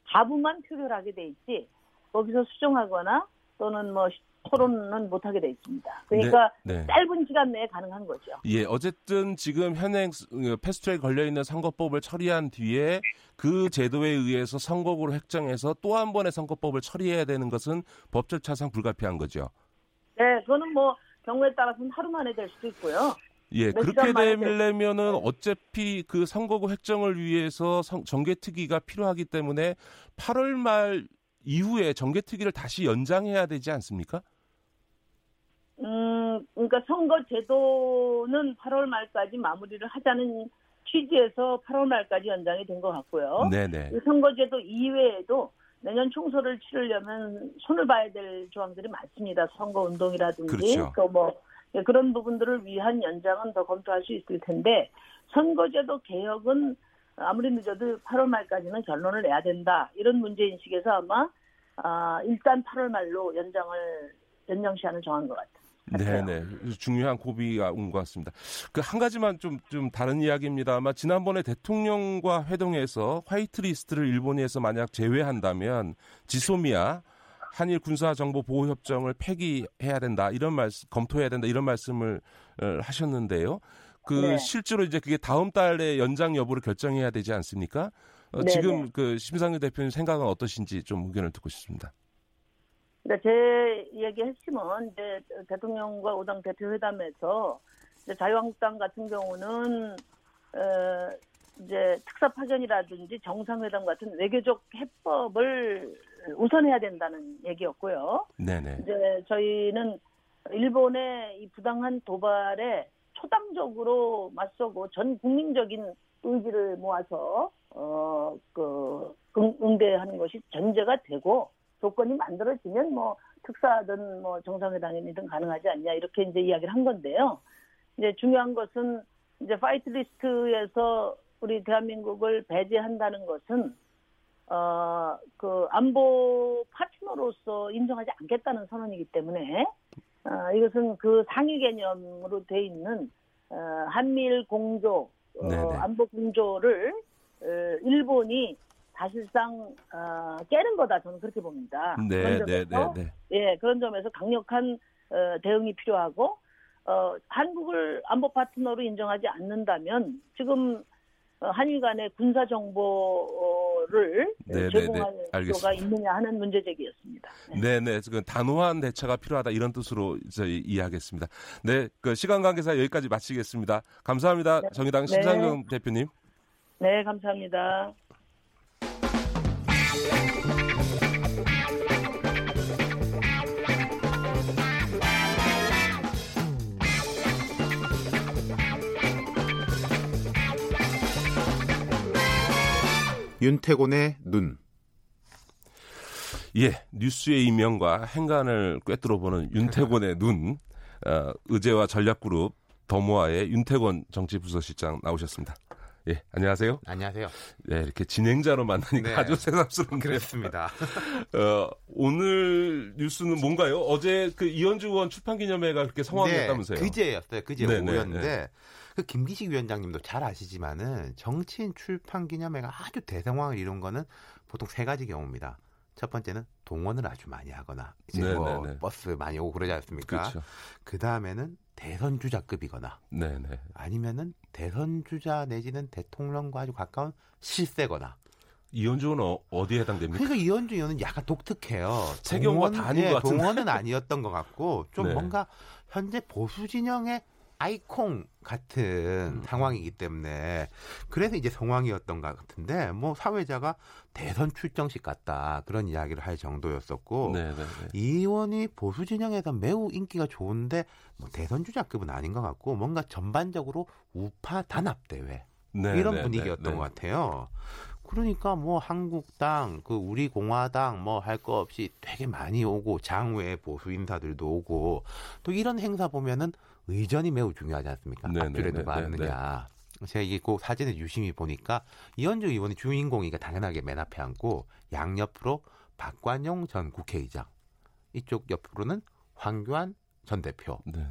가부만 표결하게 돼 있지 거기서 수정하거나 또는 뭐 토론은 못하게 돼 있습니다. 그러니까 네, 네. 짧은 시간 내에 가능한 거죠. 예, 어쨌든 지금 현행 그 패스트트랙 걸려 있는 선거법을 처리한 뒤에 그 제도에 의해서 선거구를 획정해서 또 한 번의 선거법을 처리해야 되는 것은 법 절차상 불가피한 거죠. 네, 그거는 뭐 경우에 따라서는 하루 만에 될 수도 있고요. 예, 그렇게 되려면은 네. 어차피 그 선거구 획정을 위해서 정개특위가 필요하기 때문에 8월 말 이후에 정개특위를 다시 연장해야 되지 않습니까? 음, 그러니까 선거 제도는 8월 말까지 마무리를 하자는 취지에서 8월 말까지 연장이 된 것 같고요. 네네. 선거제도 이외에도 내년 총선을 치르려면 손을 봐야 될 조항들이 많습니다. 선거 운동이라든지 그렇죠. 또뭐 예, 그런 부분들을 위한 연장은 더 검토할 수 있을 텐데 선거제도 개혁은 아무리 늦어도 8월 말까지는 결론을 내야 된다 이런 문제 인식에서 아마 아, 일단 8월 말로 연장을 연장 시한을 정한 것 같아요. 네네. 중요한 고비가 온 것 같습니다. 그 한 가지만 좀, 좀 다른 이야기입니다만, 지난번에 대통령과 회동에서 화이트리스트를 일본이 해서 만약 제외한다면, 지소미아, 한일 군사정보보호협정을 폐기해야 된다, 이런 말씀, 검토해야 된다, 이런 말씀을 어, 하셨는데요. 그 네. 실제로 이제 그게 다음 달에 연장 여부를 결정해야 되지 않습니까? 어, 지금 그 심상규 대표님 생각은 어떠신지 좀 의견을 듣고 싶습니다. 그러니까 제 얘기 핵심은 이제 대통령과 오당 대표 회담에서 이제 자유한국당 같은 경우는 어, 이제 특사 파견이라든지 정상회담 같은 외교적 해법을 우선해야 된다는 얘기였고요. 네네. 이제 저희는 일본의 이 부당한 도발에 초당적으로 맞서고 전 국민적인 의지를 모아서 어 그 응대하는 것이 전제가 되고 조건이 만들어지면 뭐 특사든 뭐 정상회담이든 가능하지 않냐 이렇게 이제 이야기를 한 건데요. 이제 중요한 것은 이제 화이트 리스트에서 우리 대한민국을 배제한다는 것은 어 그 안보 파트너로서 인정하지 않겠다는 선언이기 때문에 어, 이것은 그 상위 개념으로 돼 있는 어, 한미일 공조 어, 안보 공조를 어, 일본이 사실상 어, 깨는 거다 저는 그렇게 봅니다. 네, 그런 네, 점에서. 네, 네, 예 그런 점에서 강력한 어, 대응이 필요하고 어, 한국을 안보 파트너로 인정하지 않는다면 지금 어, 한일 간의 군사 정보 를 네, 네, 제공할 필요가 있느냐 하는 문제 제기였습니다. 네, 네, 그 단호한 대처가 필요하다 이런 뜻으로 저희 이해하겠습니다. 네, 그 시간 관계상 여기까지 마치겠습니다. 감사합니다, 네. 정의당 심상정 대표님. 네, 감사합니다. 윤태곤의 눈. 예, 뉴스의 이명과 행간을 꿰뚫어보는 윤태곤의 눈. 어, 의제와 전략그룹 더모아의 윤태곤 정치부서실장 나오셨습니다. 예, 안녕하세요. 안녕하세요. 네, 이렇게 진행자로 만나니까 네. 아주 새삼스럽네요. 그렇습니다. [laughs] 어, 오늘 뉴스는 뭔가요? 어제 그 이현주 의원 출판 기념회가 그렇게 성황했다면서요? 네, 그제였어요. 그제 네, 네 오후였는데 네. 그 김기식 위원장님도 잘 아시지만은 정치인 출판 기념회가 아주 대성황을 이룬 거는 보통 세 가지 경우입니다. 첫 번째는 동원을 아주 많이 하거나 이제 네네네. 뭐 네, 네. 버스 많이 오고 그러지 않습니까? 그렇죠. 그 다음에는 대선 주자급이거나 네네. 아니면은 대선 주자 내지는 대통령과 아주 가까운 실세거나 이현주는 어, 디에 해당됩니까? 그러니까 이현주 의원은 약간 독특해요. 세 경우가 다 아닌 예, 것 같은데. 동원은 아니었던 것 같고 좀 [laughs] 네. 뭔가 현재 보수 진영의 아이콘 같은 음. 상황이기 때문에 그래서 이제 상황이었던 것 같은데 뭐 사회자가 대선 출정식 같다 그런 이야기를 할 정도였었고 네네네. 네, 네. 이 의원이 보수 진영에서 매우 인기가 좋은데 뭐 대선 주자급은 아닌 것 같고 뭔가 전반적으로 우파 단합 대회 네, 이런 네, 분위기였던 네, 것 같아요. 그러니까 뭐 한국당, 그 우리 공화당 뭐 할 거 없이 되게 많이 오고 장외 보수 인사들도 오고 또 이런 행사 보면은 의전이 매우 중요하지 않습니까? 네네, 앞줄에 누가 앉느냐. 제가 이게 꼭 사진을 유심히 보니까 이현주 의원이 주인공이니까 당연하게 맨 앞에 앉고 양옆으로 박관용 전 국회의장 이쪽 옆으로는 황교안 전 대표 네네.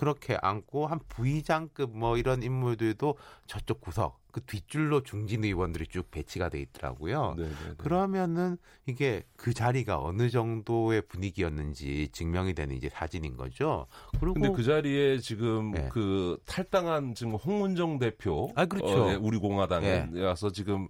그렇게 앉고 한 부의장급 뭐 이런 인물들도 저쪽 구석 그 뒷줄로 중진 의원들이 쭉 배치가 돼 있더라고요. 네네네. 네, 네. 그러면은 이게 그 자리가 어느 정도의 분위기였는지 증명이 되는 이제 사진인 거죠. 그리고 근데 그 자리에 지금 네. 그 탈당한 지금 홍문정 대표, 아 그렇죠. 어, 네, 우리 공화당에 네. 와서 지금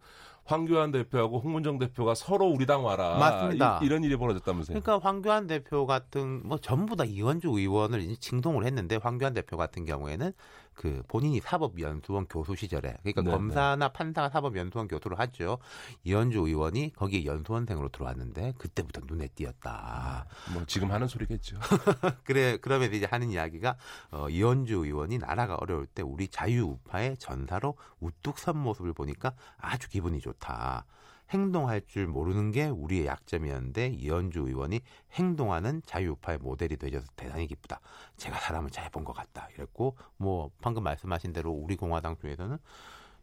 황교안 대표하고 홍문정 대표가 서로 우리 당 와라. 맞습니다. 이, 런 일이 벌어졌다면서요. 그러니까 황교안 대표 같은 뭐 전부 다 이원주 의원을 칭송을 했는데 황교안 대표 같은 경우에는 그 본인이 사법연수원 교수 시절에 그러니까 네 검사나 판사가 사법연수원 교수를 하죠. 이현주 의원이 거기에 연수원생으로 들어왔는데 그때부터 눈에 띄었다. 뭐 지금 하는 소리겠죠. [laughs] 그래 그러면 이제 하는 이야기가 어, 이현주 의원이 나라가 어려울 때 우리 자유우파의 전사로 우뚝 선 모습을 보니까 아주 기분이 좋다. 행동할 줄 모르는 게 우리의 약점이었는데 이현주 의원이 행동하는 자유우파의 모델이 되어서 대단히 기쁘다. 제가 사람을 잘 본 것 같다. 이랬고 뭐 방금 말씀하신 대로 우리 공화당 중에서는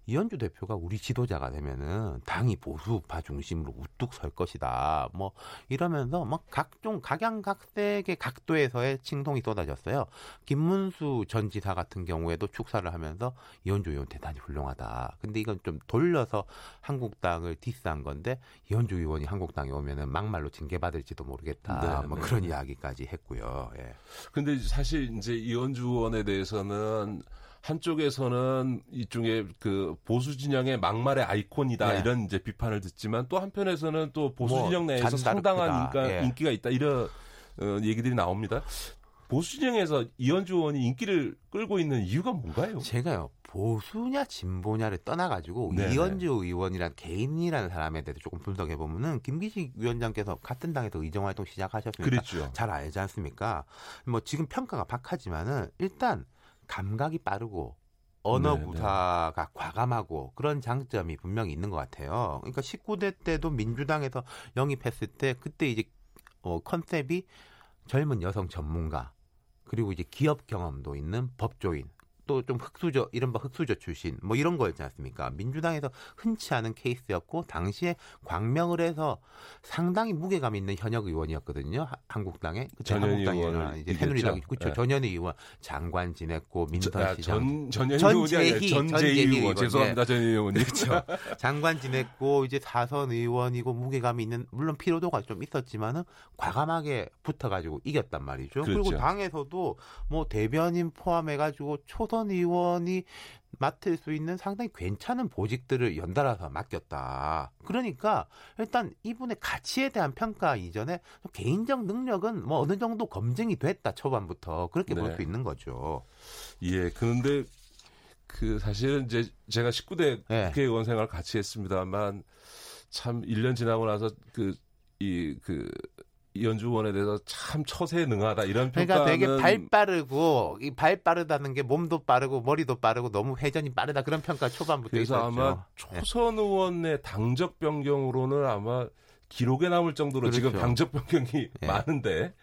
이현주 대표가 우리 지도자가 되면은 당이 보수파 중심으로 우뚝 설 것이다. 뭐 이러면서 막 각종 각양각색의 각도에서의 칭송이 쏟아졌어요. 김문수 전 지사 같은 경우에도 축사를 하면서 이현주 의원 대단히 훌륭하다. 근데 이건 좀 돌려서 한국당을 디스한 건데 이현주 의원이 한국당에 오면은 막말로 징계받을지도 모르겠다. 네, 뭐 네. 그런 이야기까지 했고요. 예. 근데 사실 이제 이현주 의원에 대해서는 한쪽에서는 이쪽에 그 보수 진영의 막말의 아이콘이다 네. 이런 이제 비판을 듣지만 또 한편에서는 또 보수 뭐, 진영 내에서 상당한 인기가, 예. 인기가 있다 이런 어, 얘기들이 나옵니다. 보수 진영에서 이현주 의원이 인기를 끌고 있는 이유가 뭔가요? 제가요 보수냐 진보냐를 떠나가지고 네네. 이현주 의원이란 개인이라는 사람에 대해서 조금 분석해 보면은 김기식 위원장께서 같은 당에서 의정 활동 시작하셨으니까 그렇죠. 잘 알지 않습니까? 뭐 지금 평가가 박하지만은 일단 감각이 빠르고 언어 네, 네. 구사가 과감하고 그런 장점이 분명히 있는 것 같아요. 그러니까 19대 때도 민주당에서 영입했을 때 그때 이제 어, 컨셉이 젊은 여성 전문가 그리고 이제 기업 경험도 있는 법조인 또 좀 흑수저 이른바 흑수저 출신 뭐 이런 거였지 않습니까? 민주당에서 흔치 않은 케이스였고 당시에 광명을 해서 상당히 무게감 있는 현역 의원이었거든요. 한국당에 전현희 이제 새누리당 그렇죠. 네. 전현희 의원 장관 지냈고 민선 아, 시장 전 전재희 전재희 의원 죄송합니다 전재희 의원님 그렇죠. [laughs] 장관 지냈고 이제 사선 의원이고 무게감이 있는 물론 피로도가 좀 있었지만은 과감하게 붙어가지고 이겼단 말이죠. 그렇죠. 그리고 당에서도 뭐 대변인 포함해가지고 초선 대선 의원이 맡을 수 있는 상당히 괜찮은 보직들을 연달아서 맡겼다. 그러니까 일단 이분의 가치에 대한 평가 이전에 개인적 능력은 뭐 어느 정도 검증이 됐다 초반부터 그렇게 네. 볼수 있는 거죠. 예, 그런데 그 사실은 이제 제가 19대 네. 국회의원 생활 같이 했습니다만 참 1년 지나고 나서 그 이그 그 이현주 의원에 대해서 참 처세능하다 이런 평가는 그러니까 되게 발 빠르고 이 발 빠르다는 게 몸도 빠르고 머리도 빠르고 너무 회전이 빠르다 그런 평가 초반부터 그래서 있었죠. 아마 네. 초선 의원의 당적 변경으로는 아마 기록에 남을 정도로 그렇죠. 지금 당적 변경이 네. 많은데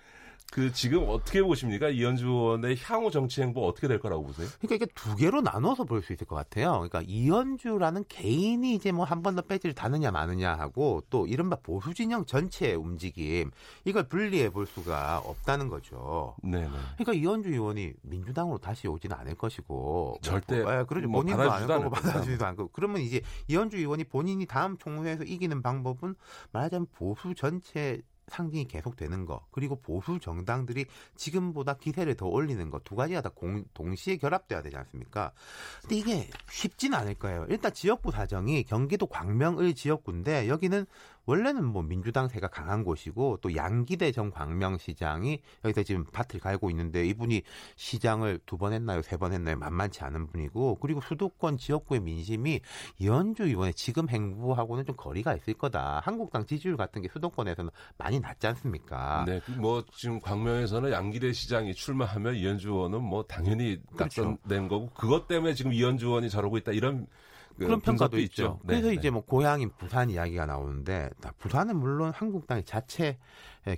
그 지금 어떻게 보십니까? 이현주 의원의 향후 정치 행보 어떻게 될 거라고 보세요? 그러니까 이게 두 개로 나눠서 볼 수 있을 것 같아요. 그러니까 이현주라는 개인이 이제 뭐 한 번 더 배지를 다느냐 마느냐 하고 또 이른바 보수 진영 전체의 움직임 이걸 분리해 볼 수가 없다는 거죠. 네. 그러니까 이현주 의원이 민주당으로 다시 오지는 않을 것이고 뭐 절대 뭐, 예, 그러죠. 뭐 본인도 안 거고 받아주지도 않고 그러면 이제 이현주 의원이 본인이 다음 총회에서 이기는 방법은 말하자면 보수 전체 상징이 계속되는 거 그리고 보수 정당들이 지금보다 기세를 더 올리는 거 두 가지가 다 공, 동시에 결합돼야 되지 않습니까? 근데 이게 쉽지는 않을 거예요. 일단 지역부 사정이 경기도 광명을 지역구인데 여기는 원래는 뭐 민주당세가 강한 곳이고 또 양기대 전 광명시장이 여기서 지금 밭을 갈고 있는데 이분이 시장을 두 번 했나요, 세 번 했나요? 만만치 않은 분이고 그리고 수도권 지역구의 민심이 이현주 의원의 지금 행보하고는 좀 거리가 있을 거다. 한국당 지지율 같은 게 수도권에서는 많이 낮지 않습니까? 네, 뭐 지금 광명에서는 양기대 시장이 출마하면 이현주 의원은 뭐 당연히 그렇죠. 낙선된 거고 그것 때문에 지금 이현주 의원이 저러고 있다 이런 그 그런 평가도 있죠. 네, 그래서 네. 이제 뭐 고향인 부산 이야기가 나오는데 부산은 물론 한국당의 자체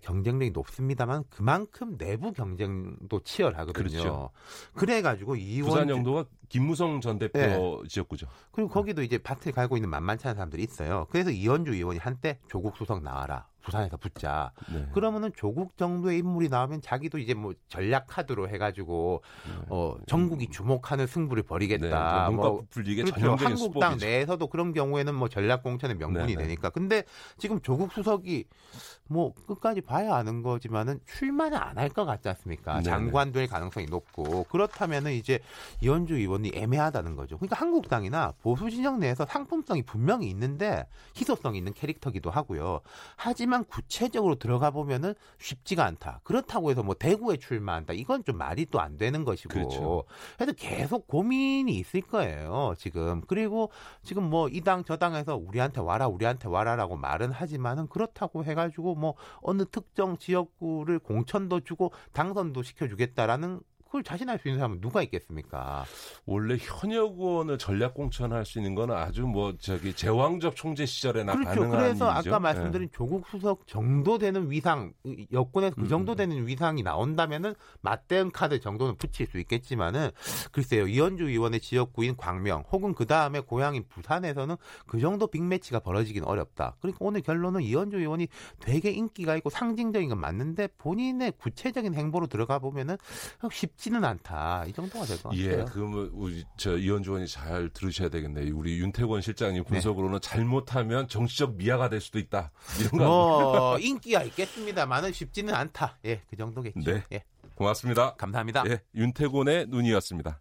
경쟁력이 높습니다만 그만큼 내부 경쟁도 치열하거든요. 그렇죠. 그래가지고 이원 부산 정도가 김무성 전 대표 네. 지역구죠. 그리고 거기도 이제 밭을 갈고 있는 만만치 않은 사람들이 있어요. 그래서 이현주 의원이 한때 조국 수석 나와라. 부산에서 붙자. 네. 그러면은 조국 정도의 인물이 나오면 자기도 이제 뭐 전략 카드로 해가지고 네. 어 전국이 주목하는 승부를 벌이겠다. 네. 뭐 풀리게 그렇죠. 한국당 수법이죠. 내에서도 그런 경우에는 뭐 전략 공천의 명분이 네, 네. 되니까. 근데 지금 조국 수석이 뭐 끝까지 봐야 아는 거지만은 출마는 안 할 것 같지 않습니까? 네, 장관 될 가능성이 높고 그렇다면은 이제 이현주 의원이 애매하다는 거죠. 그러니까 한국당이나 보수 진영 내에서 상품성이 분명히 있는데 희소성 있는 캐릭터기도 하고요. 하지만 하지만 구체적으로 들어가 보면은 쉽지가 않다. 그렇다고 해서 뭐 대구에 출마한다. 이건 좀 말이 또 안 되는 것이고. 그렇죠. 그래서 계속 고민이 있을 거예요. 지금. 그리고 지금 뭐 이 당 저 당에서 우리한테 와라 우리한테 와라라고 말은 하지만은 그렇다고 해가지고 뭐 어느 특정 지역구를 공천도 주고 당선도 시켜주겠다라는 그걸 자신할 수 있는 사람은 누가 있겠습니까? 원래 현역 의원을 전략 공천할 수 있는 건 아주 뭐 저기 제왕적 총재 시절에 나 그렇죠. 가능한 그래서 일이죠. 아까 말씀드린 네. 조국 수석 정도 되는 위상 여권에서 그 음, 정도 음. 되는 위상이 나온다면은 맞대응 카드 정도는 붙일 수 있겠지만은 글쎄요 이현주 의원의 지역구인 광명 혹은 그 다음에 고향인 부산에서는 그 정도 빅매치가 벌어지긴 어렵다. 그러니까 오늘 결론은 이현주 의원이 되게 인기가 있고 상징적인 건 맞는데 본인의 구체적인 행보로 들어가 보면은 쉽지 는 않다. 이 정도가 될 것 같아요. 예, 그러면 우리 저 이현주 의원이 잘 들으셔야 되겠네요. 우리 윤태권 실장님 네. 분석으로는 네. 잘못하면 정치적 미아가 될 수도 있다. 이런 거. 뭐 [laughs] 인기가 있겠습니다만은 쉽지는 않다. 예, 그 정도겠죠. 네. 예. 고맙습니다. 감사합니다. 예, 윤태곤의 눈이었습니다.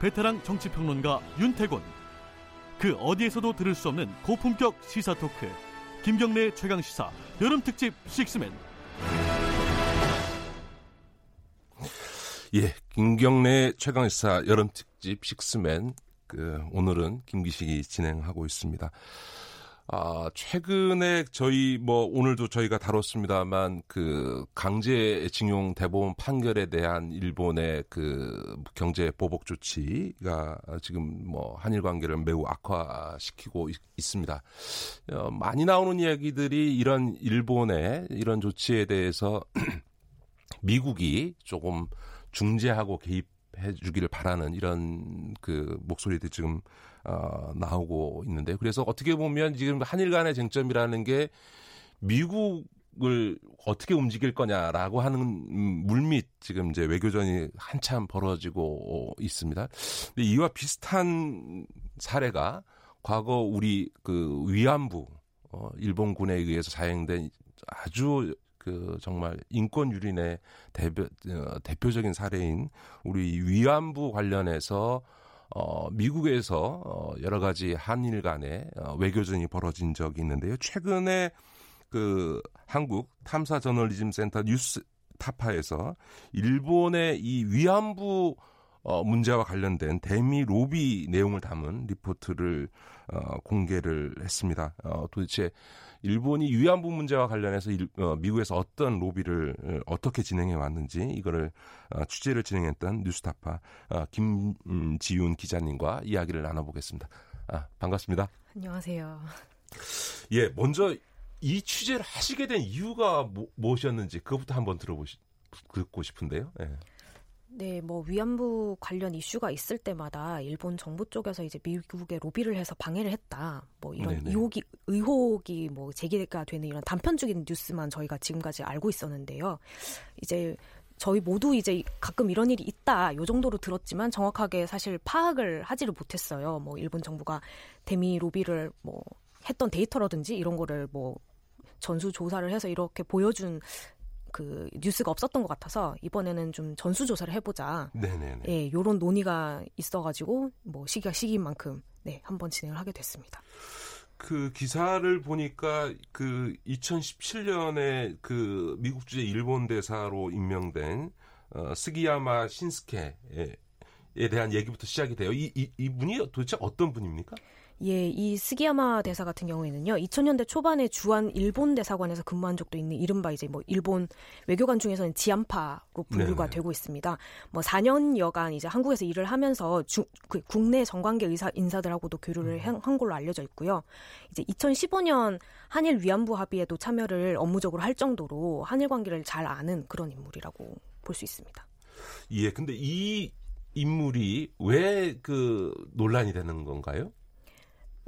베테랑 정치평론가 윤태곤. 그 어디에서도 들을 수 없는 고품격 시사 토크. 김경래 최강 시사 여름 특집 식스맨. 예 김경래 최강 시사 여름 특집 식스맨. 그 오늘은 김기식이 진행하고 있습니다. 아, 최근에 저희 뭐 오늘도 저희가 다뤘습니다만 그 강제징용 대법원 판결에 대한 일본의 그 경제 보복 조치가 지금 뭐 한일 관계를 매우 악화시키고 있, 습니다. 어, 많이 나오는 이야기들이 이런 일본의 이런 조치에 대해서 [clears throat] 미국이 조금 중재하고 개입 해 주기를 바라는 이런 그 목소리들 지금 어, 나오고 있는데요. 그래서 어떻게 보면 지금 한일 간의 쟁점이라는 게 미국을 어떻게 움직일 거냐라고 하는 물밑 지금 이제 외교전이 한참 벌어지고 있습니다. 근데 이와 비슷한 사례가 과거 우리 그 위안부 어, 일본군에 의해서 자행된 아주 그 정말 인권 유린의 대표 어, 대표적인 사례인 우리 위안부 관련해서 어, 미국에서 어, 여러 가지 한일 간의 어, 외교전이 벌어진 적이 있는데요. 최근에 그 한국 탐사 저널리즘 센터 뉴스 타파에서 일본의 이 위안부 어, 문제와 관련된 대미 로비 내용을 담은 리포트를 어, 공개를 했습니다. 어, 도대체 일본이 위안부 문제와 관련해서 일, 어, 미국에서 어떤 로비를 어, 어떻게 진행해 왔는지 이거를 어, 취재를 진행했던 뉴스타파 어, 김지윤 기자님과 이야기를 나눠보겠습니다. 아, 반갑습니다. 안녕하세요. 예, 먼저 이 취재를 하시게 된 이유가 뭐, 무엇이었는지 그것부터 한번 들어보시 듣고 싶은데요. 예. 네, 뭐 위안부 관련 이슈가 있을 때마다 일본 정부 쪽에서 이제 미국에 로비를 해서 방해를 했다. 뭐 이런 네네. 의혹이 의혹이 뭐 제기가 되는 이런 단편적인 뉴스만 저희가 지금까지 알고 있었는데요. 이제 저희 모두 이제 가끔 이런 일이 있다 요 정도로 들었지만 정확하게 사실 파악을 하지를 못했어요. 뭐 일본 정부가 대미 로비를 뭐 했던 데이터라든지 이런 거를 뭐 전수 조사를 해서 이렇게 보여준 그 뉴스가 없었던 것 같아서 이번에는 좀 전수 조사를 해보자. 네네네. 예, 요런 논의가 있어가지고 뭐 시기가 시기인 만큼 네 한번 진행을 하게 됐습니다. 그 기사를 보니까 그 2017년에 그 미국 주재 일본 대사로 임명된 어, 스기야마 신스케에 대한 얘기부터 시작이 돼요. 이, 이 이 분이 도대체 어떤 분입니까? 예, 이 스기야마 대사 같은 경우에는요, 2000년대 초반에 주한 일본 대사관에서 근무한 적도 있는 이른바 이제 뭐 일본 외교관 중에서는 지안파로 분류가 네네. 되고 있습니다. 뭐 4년 여간 이제 한국에서 일을 하면서 주, 그 국내 정관계 의사 인사들하고도 교류를 음. 한 걸로 알려져 있고요. 이제 2015년 한일 위안부 합의에도 참여를 업무적으로 할 정도로 한일 관계를 잘 아는 그런 인물이라고 볼 수 있습니다. 예, 근데 이 인물이 왜 그 논란이 되는 건가요?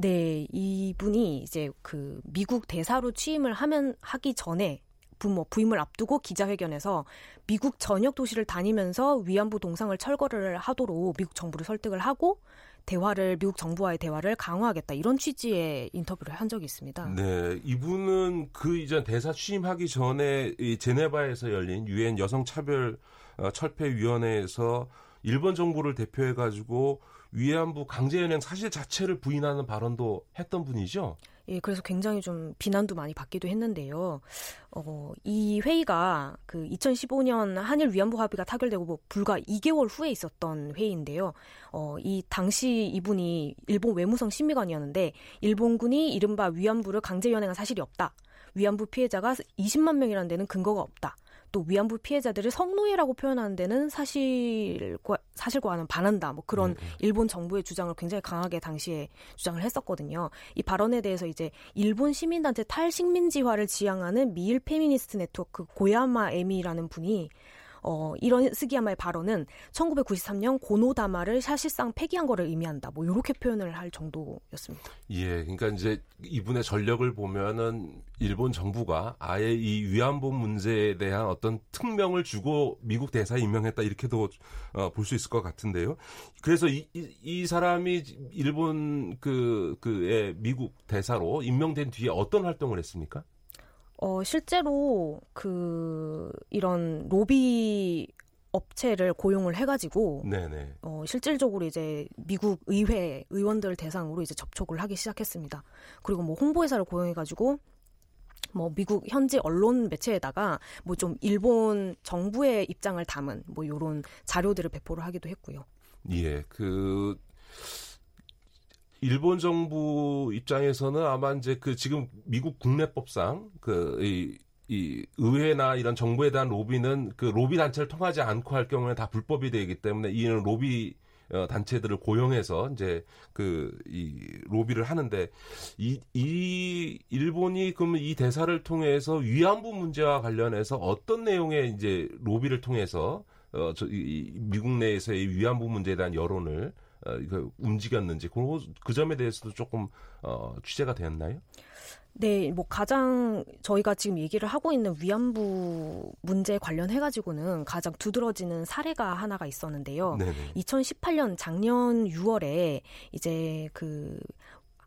네, 이분이 이제 그 미국 대사로 취임을 하면 하기 전에 부모 부임을 앞두고 기자회견에서 미국 전역 도시를 다니면서 위안부 동상을 철거를 하도록 미국 정부를 설득을 하고 대화를 미국 정부와의 대화를 강화하겠다 이런 취지의 인터뷰를 한 적이 있습니다. 네, 이분은 그 이전 대사 취임하기 전에 이 제네바에서 열린 유엔 여성 차별 어, 철폐 위원회에서 일본 정부를 대표해 가지고 위안부 강제 연행 사실 자체를 부인하는 발언도 했던 분이죠. 예, 그래서 굉장히 좀 비난도 많이 받기도 했는데요. 어, 이 회의가 그 2015년 한일 위안부 합의가 타결되고 뭐 불과 2개월 후에 있었던 회의인데요. 어, 이 당시 이분이 일본 외무성 심의관이었는데 일본군이 이른바 위안부를 강제 연행한 사실이 없다. 위안부 피해자가 20만 명이라는 데는 근거가 없다. 또 위안부 피해자들을 성노예라고 표현하는 데는 사실과 사실과는 반한다. 뭐 그런 네. 일본 정부의 주장을 굉장히 강하게 당시에 주장을 했었거든요. 이 발언에 대해서 이제 일본 시민단체 탈식민지화를 지향하는 미일 페미니스트 네트워크 고야마 에미라는 분이 어, 이런 스기야마의 발언은 1993년 고노 담화를 사실상 폐기한 거를 의미한다. 뭐 이렇게 표현을 할 정도였습니다. 예, 그러니까 이제 이분의 전력을 보면은 일본 정부가 아예 이 위안부 문제에 대한 어떤 특명을 주고 미국 대사 임명했다 이렇게도 어, 볼 수 있을 것 같은데요. 그래서 이, 이, 이 사람이 일본 그 그의 미국 대사로 임명된 뒤에 어떤 활동을 했습니까? 어, 실제로 그 이런 로비 업체를 고용을 해가지고 네네. 어, 실질적으로 이제 미국 의회 의원들 대상으로 이제 접촉을 하기 시작했습니다. 그리고 뭐 홍보회사를 고용해가지고 뭐 미국 현지 언론 매체에다가 뭐 좀 일본 정부의 입장을 담은 뭐 요런 자료들을 배포를 하기도 했고요. 예, 그 일본 정부 입장에서는 아마 이제 그 지금 미국 국내법상 그이 이 의회나 이런 정부에 대한 로비는 그 로비 단체를 통하지 않고 할 경우에 다 불법이 되기 때문에 이는 로비 어, 단체들을 고용해서 이제 그 이 로비를 하는데 이, 이 일본이 그럼 이 대사를 통해서 위안부 문제와 관련해서 어떤 내용의 이제 로비를 통해서 어, 저, 이, 미국 내에서의 위안부 문제에 대한 여론을 어, 그 움직였는지 그, 그 점에 대해서도 조금 어, 취재가 되었나요? 네, 뭐 가장 저희가 지금 얘기를 하고 있는 위안부 문제 관련해 가지고는 가장 두드러지는 사례가 하나가 있었는데요. 네네. 2018년 작년 6월에 이제 그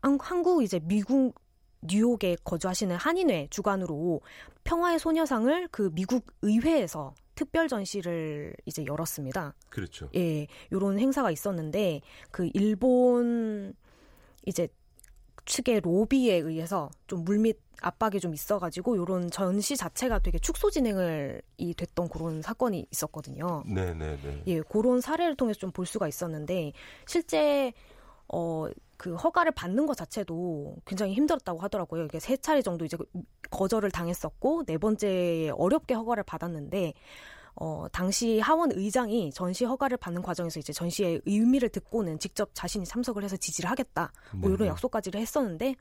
한국 이제 미국 뉴욕에 거주하시는 한인회 주관으로 평화의 소녀상을 그 미국 의회에서 특별 전시를 이제 열었습니다. 그렇죠. 예, 요런 행사가 있었는데 그 일본 이제 측의 로비에 의해서 좀 물밑 압박이 좀 있어가지고 요런 전시 자체가 되게 축소 진행을 이 됐던 그런 사건이 있었거든요. 네네네. 네, 네. 예, 그런 사례를 통해서 좀 볼 수가 있었는데 실제 어. 그 허가를 받는 것 자체도 굉장히 힘들었다고 하더라고요. 이게 세 차례 정도 이제 거절을 당했었고 네 번째에 어렵게 허가를 받았는데 어, 당시 하원 의장이 전시 허가를 받는 과정에서 이제 전시의 의미를 듣고는 직접 자신이 참석을 해서 지지를 하겠다. 뭐 이런 약속까지를 했었는데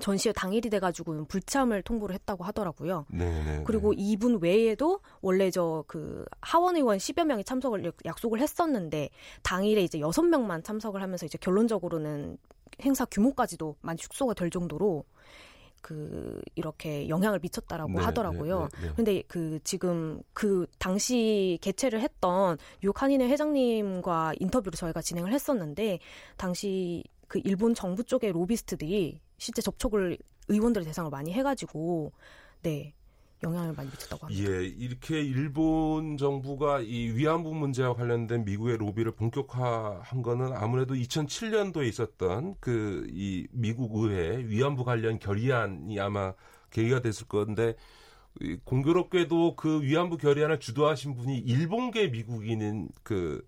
전시회 당일이 돼가지고 불참을 통보를 했다고 하더라고요. 네네 그리고 이분 외에도 원래 저 그 하원 의원 10여 명이 참석을 약속을 했었는데 당일에 이제 6명만 참석을 하면서 이제 결론적으로는 행사 규모까지도 많이 축소가 될 정도로 그 이렇게 영향을 미쳤다라고 네, 하더라고요. 네, 네, 네. 근데 그 지금 그 당시 개최를 했던 뉴욕 한인회 회장님과 인터뷰를 저희가 진행을 했었는데 당시 그 일본 정부 쪽의 로비스트들이 실제 접촉을 의원들의 대상을 많이 해가지고 네 영향을 많이 미쳤다고 합니다. 예, 이렇게 일본 정부가 이 위안부 문제와 관련된 미국의 로비를 본격화한 거는 아무래도 2007년도에 있었던 그 이 미국 의회 위안부 관련 결의안이 아마 계기가 됐을 건데 공교롭게도 그 위안부 결의안을 주도하신 분이 일본계 미국인인 그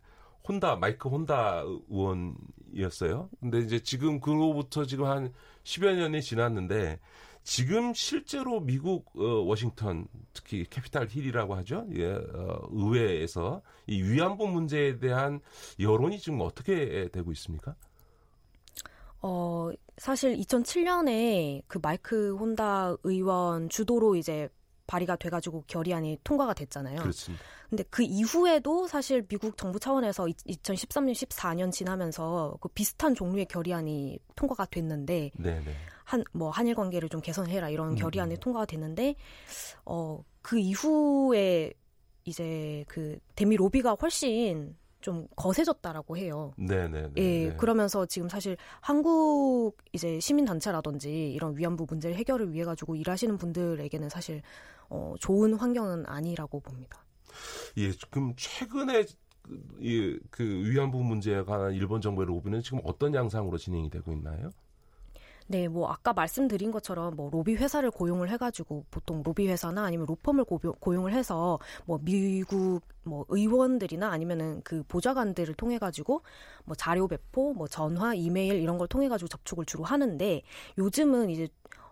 혼다 마이크 혼다 의원이었어요. 근데 이제 지금 그로부터 지금 한 10여 년이 지났는데 지금 실제로 미국 어, 워싱턴 특히 캐피탈 힐이라고 하죠. 예, 어, 의회에서 이 위안부 문제에 대한 여론이 지금 어떻게 되고 있습니까? 어, 사실 2007년에 그 마이크 혼다 의원 주도로 이제 발의가 돼가지고 결의안이 통과가 됐잖아요. 그렇습니다. 근데 그 이후에도 사실 미국 정부 차원에서 2013년, 14년 지나면서 그 비슷한 종류의 결의안이 통과가 됐는데 네네. 한 뭐 한일 관계를 좀 개선해라 이런 음. 결의안이 통과가 됐는데 어 그 이후에 이제 그 대미 로비가 훨씬 좀 거세졌다라고 해요. 네네. 예, 그러면서 지금 사실 한국 이제 시민 단체라든지 이런 위안부 문제 해결을 위해 가지고 일하시는 분들에게는 사실 어, 좋은 환경은 아니라고 봅니다. 예, 그럼 최근에 이, 그 위안부 문제에 관한 일본 정부의 로비는 지금 어떤 양상으로 진행이 되고 있나요? 네, 뭐 아까 말씀드린 것처럼 뭐 로비 회사를 고용을 해가지고 보통 로비 회사나 아니면 로펌을 고용을 해서 뭐 미국 뭐 의원들이나 아니면은 그 보좌관들을 통해 가지고 뭐 자료 배포, 뭐 전화, 이메일 이런 걸 통해 가지고 접촉을 주로 하는데 요즘은 이제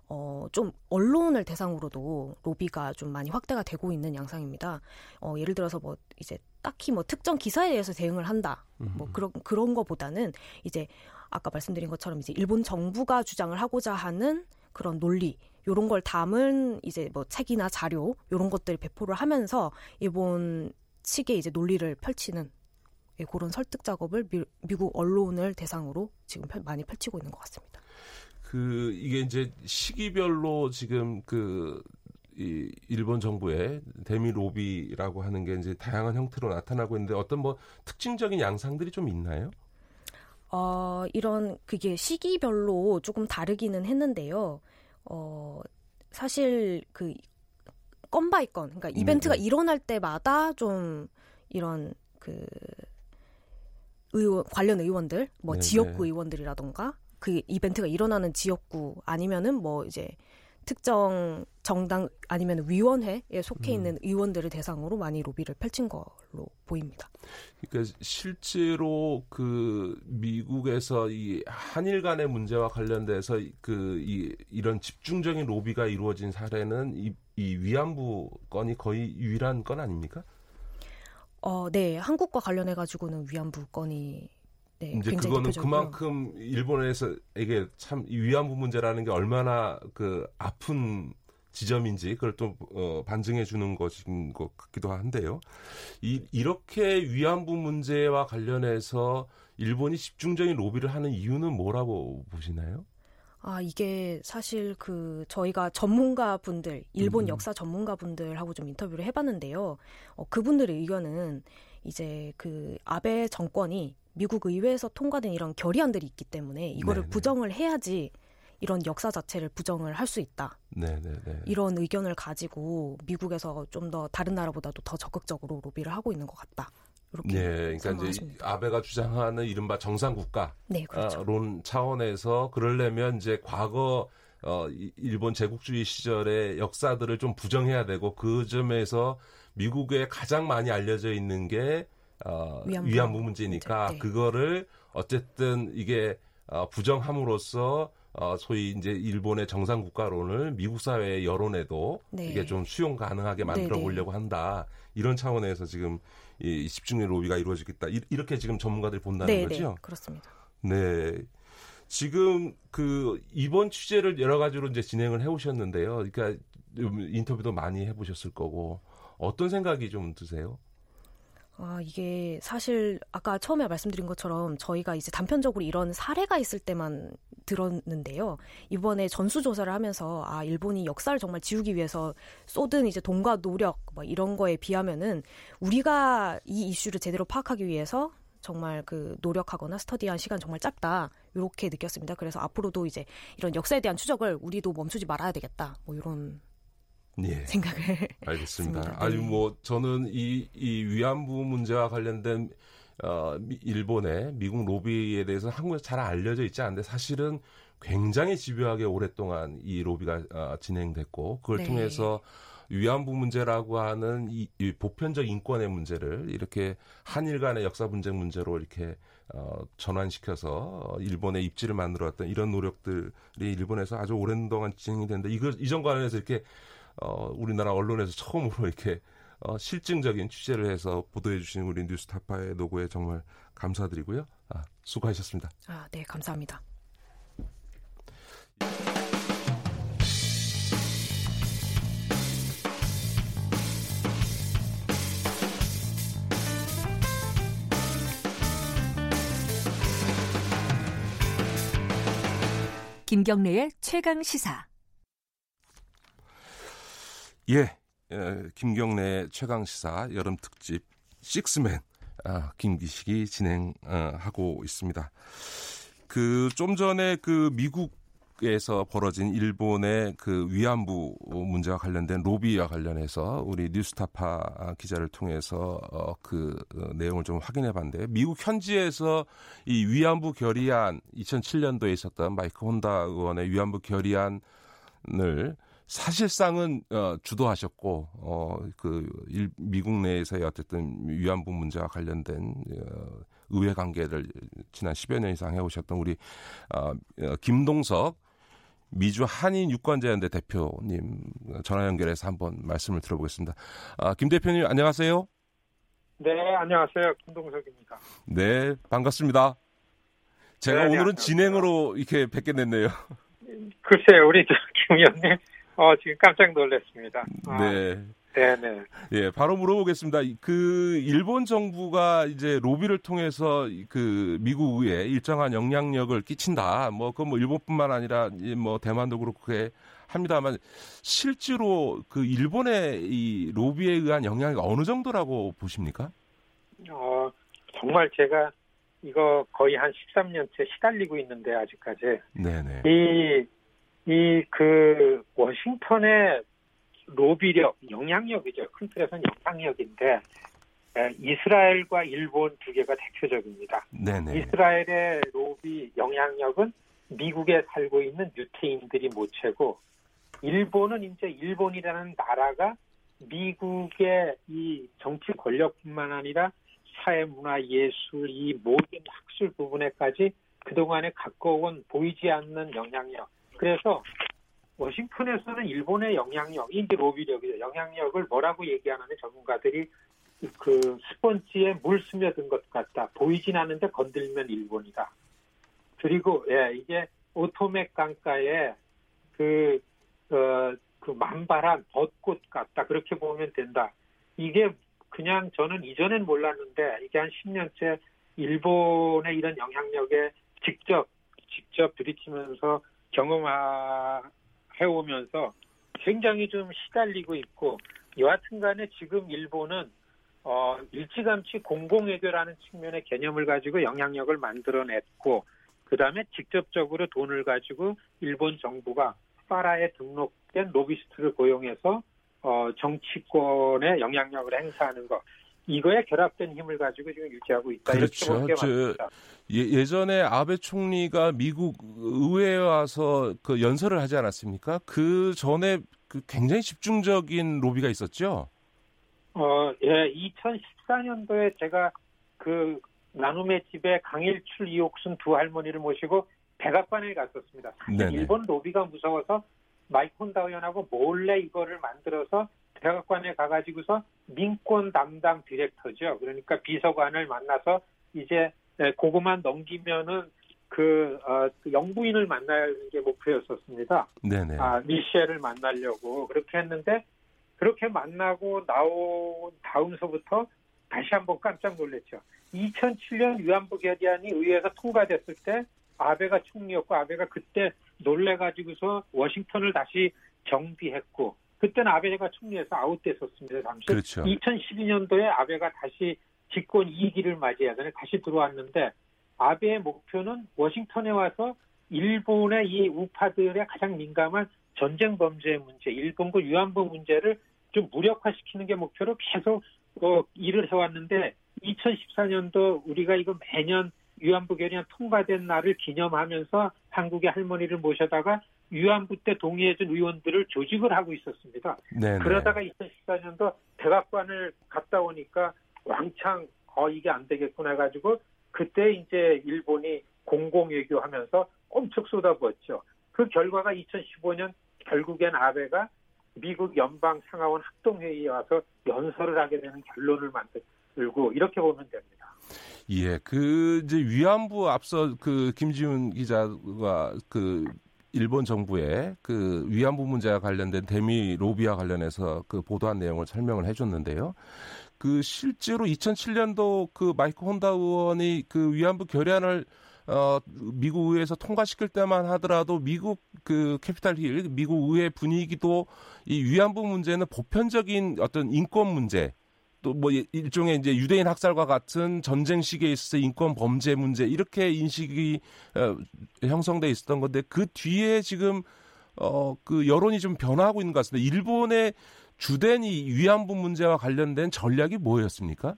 어, 좀 언론을 대상으로도 로비가 좀 많이 확대가 되고 있는 양상입니다. 어, 예를 들어서 뭐 이제 딱히 뭐 특정 기사에 대해서 대응을 한다. 뭐 그런 그런 거보다는 이제 아까 말씀드린 것처럼 이제 일본 정부가 주장을 하고자 하는 그런 논리 요런 걸 담은 이제 뭐 책이나 자료 요런 것들 배포를 하면서 일본 측의 이제 논리를 펼치는 예, 그런 설득 작업을 미, 미국 언론을 대상으로 지금 펼, 많이 펼치고 있는 것 같습니다. 그 이게 이제 시기별로 지금 그 이 일본 정부의 대미 로비라고 하는 게 이제 다양한 형태로 나타나고 있는데 어떤 뭐 특징적인 양상들이 좀 있나요? 어, 이런 그게 시기별로 조금 다르기는 했는데요. 어, 사실 그 건 by 건, 그러니까 네, 이벤트가 네. 일어날 때마다 좀 이런 그 의원 관련 의원들, 뭐 네, 지역구 네. 의원들이라던가 그 이벤트가 일어나는 지역구 아니면은 뭐 이제 특정 정당 아니면 위원회에 속해 음. 있는 음. 의원들을 대상으로 많이 로비를 펼친 걸로 보입니다. 그러니까 실제로 그 미국에서 이 한일 간의 문제와 관련돼서 그 이 이런 집중적인 로비가 이루어진 사례는 이, 이 위안부 건이 거의 유일한 건 아닙니까? 어, 네. 한국과 관련해 가지고는 위안부 건이 네, 이제 그거는 대표적으로. 그만큼 일본에서 이게 참 위안부 문제라는 게 얼마나 그 아픈 지점인지 그걸 또 어, 반증해 주는 것인 것 같기도 한데요. 이, 이렇게 위안부 문제와 관련해서 일본이 집중적인 로비를 하는 이유는 뭐라고 보시나요? 아, 이게 사실 그 저희가 전문가 분들, 일본 음. 역사 전문가 분들하고 좀 인터뷰를 해봤는데요. 어, 그분들의 의견은 이제 그 아베 정권이 미국 의회에서 통과된 이런 결의안들이 있기 때문에 이거를 네네. 부정을 해야지 이런 역사 자체를 부정을 할 수 있다. 네네네. 이런 의견을 가지고 미국에서 좀 더 다른 나라보다도 더 적극적으로 로비를 하고 있는 것 같다. 이렇게 네, 그러니까. 이제 아베가 주장하는 이른바 정상 국가 네, 그렇죠. 론 차원에서 그러려면 이제 과거 어 일본 제국주의 시절의 역사들을 좀 부정해야 되고 그 점에서 미국에 가장 많이 알려져 있는 게 어, 위안부, 위안부 문제니까 네. 그거를 어쨌든 이게 어, 부정함으로써 어, 소위 이제 일본의 정상 국가론을 미국 사회의 여론에도 네. 이게 좀 수용 가능하게 만들어 네, 네. 보려고 한다. 이런 차원에서 지금 이 집중력 로비가 이루어지겠다. 이, 렇게 지금 전문가들이 본다는 네, 거죠? 네, 그렇습니다. 네. 지금 그 이번 취재를 여러 가지로 이제 진행을 해 오셨는데요. 그러니까 인터뷰도 많이 해 보셨을 거고 어떤 생각이 좀 드세요? 아, 이게 사실 아까 처음에 말씀드린 것처럼 저희가 이제 단편적으로 이런 사례가 있을 때만 들었는데요. 이번에 전수조사를 하면서 아, 일본이 역사를 정말 지우기 위해서 쏟은 이제 돈과 노력 뭐 이런 거에 비하면은 우리가 이 이슈를 제대로 파악하기 위해서 정말 그 노력하거나 스터디한 시간 정말 짧다 이렇게 느꼈습니다. 그래서 앞으로도 이제 이런 역사에 대한 추적을 우리도 멈추지 말아야 되겠다. 뭐 이런 예. 생각을 알겠습니다. 아주 네. 뭐 저는 이, 이 위안부 문제와 관련된 어, 일본의 미국 로비에 대해서 한국에서 잘 알려져 있지 않은데 사실은 굉장히 집요하게 오랫동안 이 로비가 어, 진행됐고 그걸 네. 통해서 위안부 문제라고 하는 이, 이 보편적 인권의 문제를 이렇게 한일 간의 역사 분쟁 문제로 이렇게 어, 전환시켜서 일본의 입지를 만들어왔던 이런 노력들이 일본에서 아주 오랜 동안 진행이 됐는데 이거 이전 관련해서 이렇게 어, 우리나라 언론에서 처음으로 이렇게 어, 실증적인 취재를 해서 보도해 주신 우리 뉴스타파의 노고에 정말 감사드리고요. 아, 수고하셨습니다. 아, 네, 감사합니다. 김경래의 최강 시사. 예, 예 김경래 최강 시사 여름 특집 식스맨 아, 김기식이 진행하고 있습니다. 그 좀 전에 그 미국 에서 벌어진 일본의 그 위안부 문제와 관련된 로비와 관련해서 우리 뉴스타파 기자를 통해서 어, 그 어, 내용을 좀 확인해 봤는데 미국 현지에서 이 위안부 결의안 2007년도에 있었던 마이크 혼다 의원의 위안부 결의안을 사실상은 어, 주도하셨고 어그 미국 내에서의 어쨌든 위안부 문제와 관련된 어, 의회 관계를 지난 10여 년 이상 해오셨던 우리 어, 어 김동석 미주 한인 유권자연대 대표님 전화 연결해서 한번 말씀을 들어보겠습니다. 아, 김 대표님 안녕하세요. 네, 안녕하세요. 김동석입니다. 네, 반갑습니다. 제가 네, 오늘은 진행으로 이렇게 뵙게 됐네요. 글쎄요, 우리 김 의원님, 어, 지금 깜짝 놀랐습니다. 아, 네. 네네. 예, 바로 물어보겠습니다. 그 일본 정부가 이제 로비를 통해서 그 미국 의회 일정한 영향력을 끼친다. 뭐 그건 뭐 일본뿐만 아니라 뭐 대만도 그렇고 그게 합니다만 실제로 그 일본의 이 로비에 의한 영향이 어느 정도라고 보십니까? 어, 정말 제가 이거 거의 한 13년째 시달리고 있는데 아직까지. 네네. 이 이 그 워싱턴의 로비력, 영향력이죠. 큰 틀에서는 영향력인데 이스라엘과 일본 두 개가 대표적입니다. 네네. 이스라엘의 로비 영향력은 미국에 살고 있는 유태인들이 못 채고 일본은 이제 일본이라는 나라가 미국의 이 정치 권력뿐만 아니라 사회 문화 예술 이 모든 학술 부분에까지 그동안에 갖고 온 보이지 않는 영향력. 그래서 워싱턴에서는 일본의 영향력, 인제 로비력이죠. 영향력을 뭐라고 얘기하는데 전문가들이 그 스펀지에 물 스며든 것 같다. 보이진 않는데 건들면 일본이다. 그리고 예, 이게 오토맥 강가에 그, 어, 그 만발한 벚꽃 같다. 그렇게 보면 된다. 이게 그냥 저는 이전엔 몰랐는데 이게 한 10년째 일본의 이런 영향력에 직접 직접 들이치면서 경험하 해오면서 굉장히 좀 시달리고 있고 여하튼 간에 지금 일본은 어, 일찌감치 공공외교라는 측면의 개념을 가지고 영향력을 만들어냈고 그 다음에 직접적으로 돈을 가지고 일본 정부가 파라에 등록된 로비스트를 고용해서 어, 정치권의 영향력을 행사하는 것 이거에 결합된 힘을 가지고 지금 유지하고 있다. 그렇죠. 저, 예, 전에 아베 총리가 미국 의회에 와서 그 연설을 하지 않았습니까? 그 전에 그 굉장히 집중적인 로비가 있었죠. 어, 예, 2014년도에 제가 그 나눔의 집에 강일출 이옥순 두 할머니를 모시고 백악관에 갔었습니다. 사실 일본 로비가 무서워서 마이크 혼다 의원하고 몰래 이거를 만들어서 백악관에 가가지고서 민권 담당 디렉터죠. 그러니까 비서관을 만나서 이제 고거만 넘기면은 그, 어, 그 영부인을 만나는 게 목표였었습니다. 네네. 아, 미셸을 만나려고 그렇게 했는데 그렇게 만나고 나온 다음서부터 다시 한번 깜짝 놀랐죠. 2007년 위안부 결의안이 의회에서 통과됐을 때 아베가 총리였고 아베가 그때 놀래가지고서 워싱턴을 다시 정비했고 그때는 아베가 총리에서 아웃됐었습니다. 당시. 그렇죠. 2012년도에 아베가 다시 집권 2기를 맞이하더니 다시 들어왔는데 아베의 목표는 워싱턴에 와서 일본의 이 우파들의 가장 민감한 전쟁 범죄 문제, 일본군 위안부 문제를 좀 무력화시키는 게 목표로 계속 어, 일을 해왔는데 2014년도 우리가 이거 매년 위안부 결의안 통과된 날을 기념하면서 한국의 할머니를 모셔다가 위안부 때 동의해준 의원들을 조직을 하고 있었습니다. 네네. 그러다가 2014년도 백악관을 갔다 오니까 왕창 어 이게 안 되겠구나 해가지고 그때 이제 일본이 공공외교하면서 엄청 쏟아부었죠. 그 결과가 2015년 결국엔 아베가 미국 연방 상하원 합동회의에 와서 연설을 하게 되는 결론을 만들고 이렇게 보면 됩니다. 예, 그 이제 위안부 앞서 그 김지훈 기자가 그 일본 정부의 그 위안부 문제와 관련된 대미 로비와 관련해서 그 보도한 내용을 설명을 해줬는데요. 그 실제로 2007년도 그 마이크 혼다 의원이 그 위안부 결의안을 어, 미국 의회에서 통과시킬 때만 하더라도 미국 그 캐피탈 힐, 미국 의회 분위기도 이 위안부 문제는 보편적인 어떤 인권 문제, 또 뭐 일종의 이제 유대인 학살과 같은 전쟁 시기에 있어서 인권 범죄 문제 이렇게 인식이 어, 형성돼 있었던 건데 그 뒤에 지금 어 그 여론이 좀 변화하고 있는 것 같습니다. 일본의 주된 이 위안부 문제와 관련된 전략이 뭐였습니까?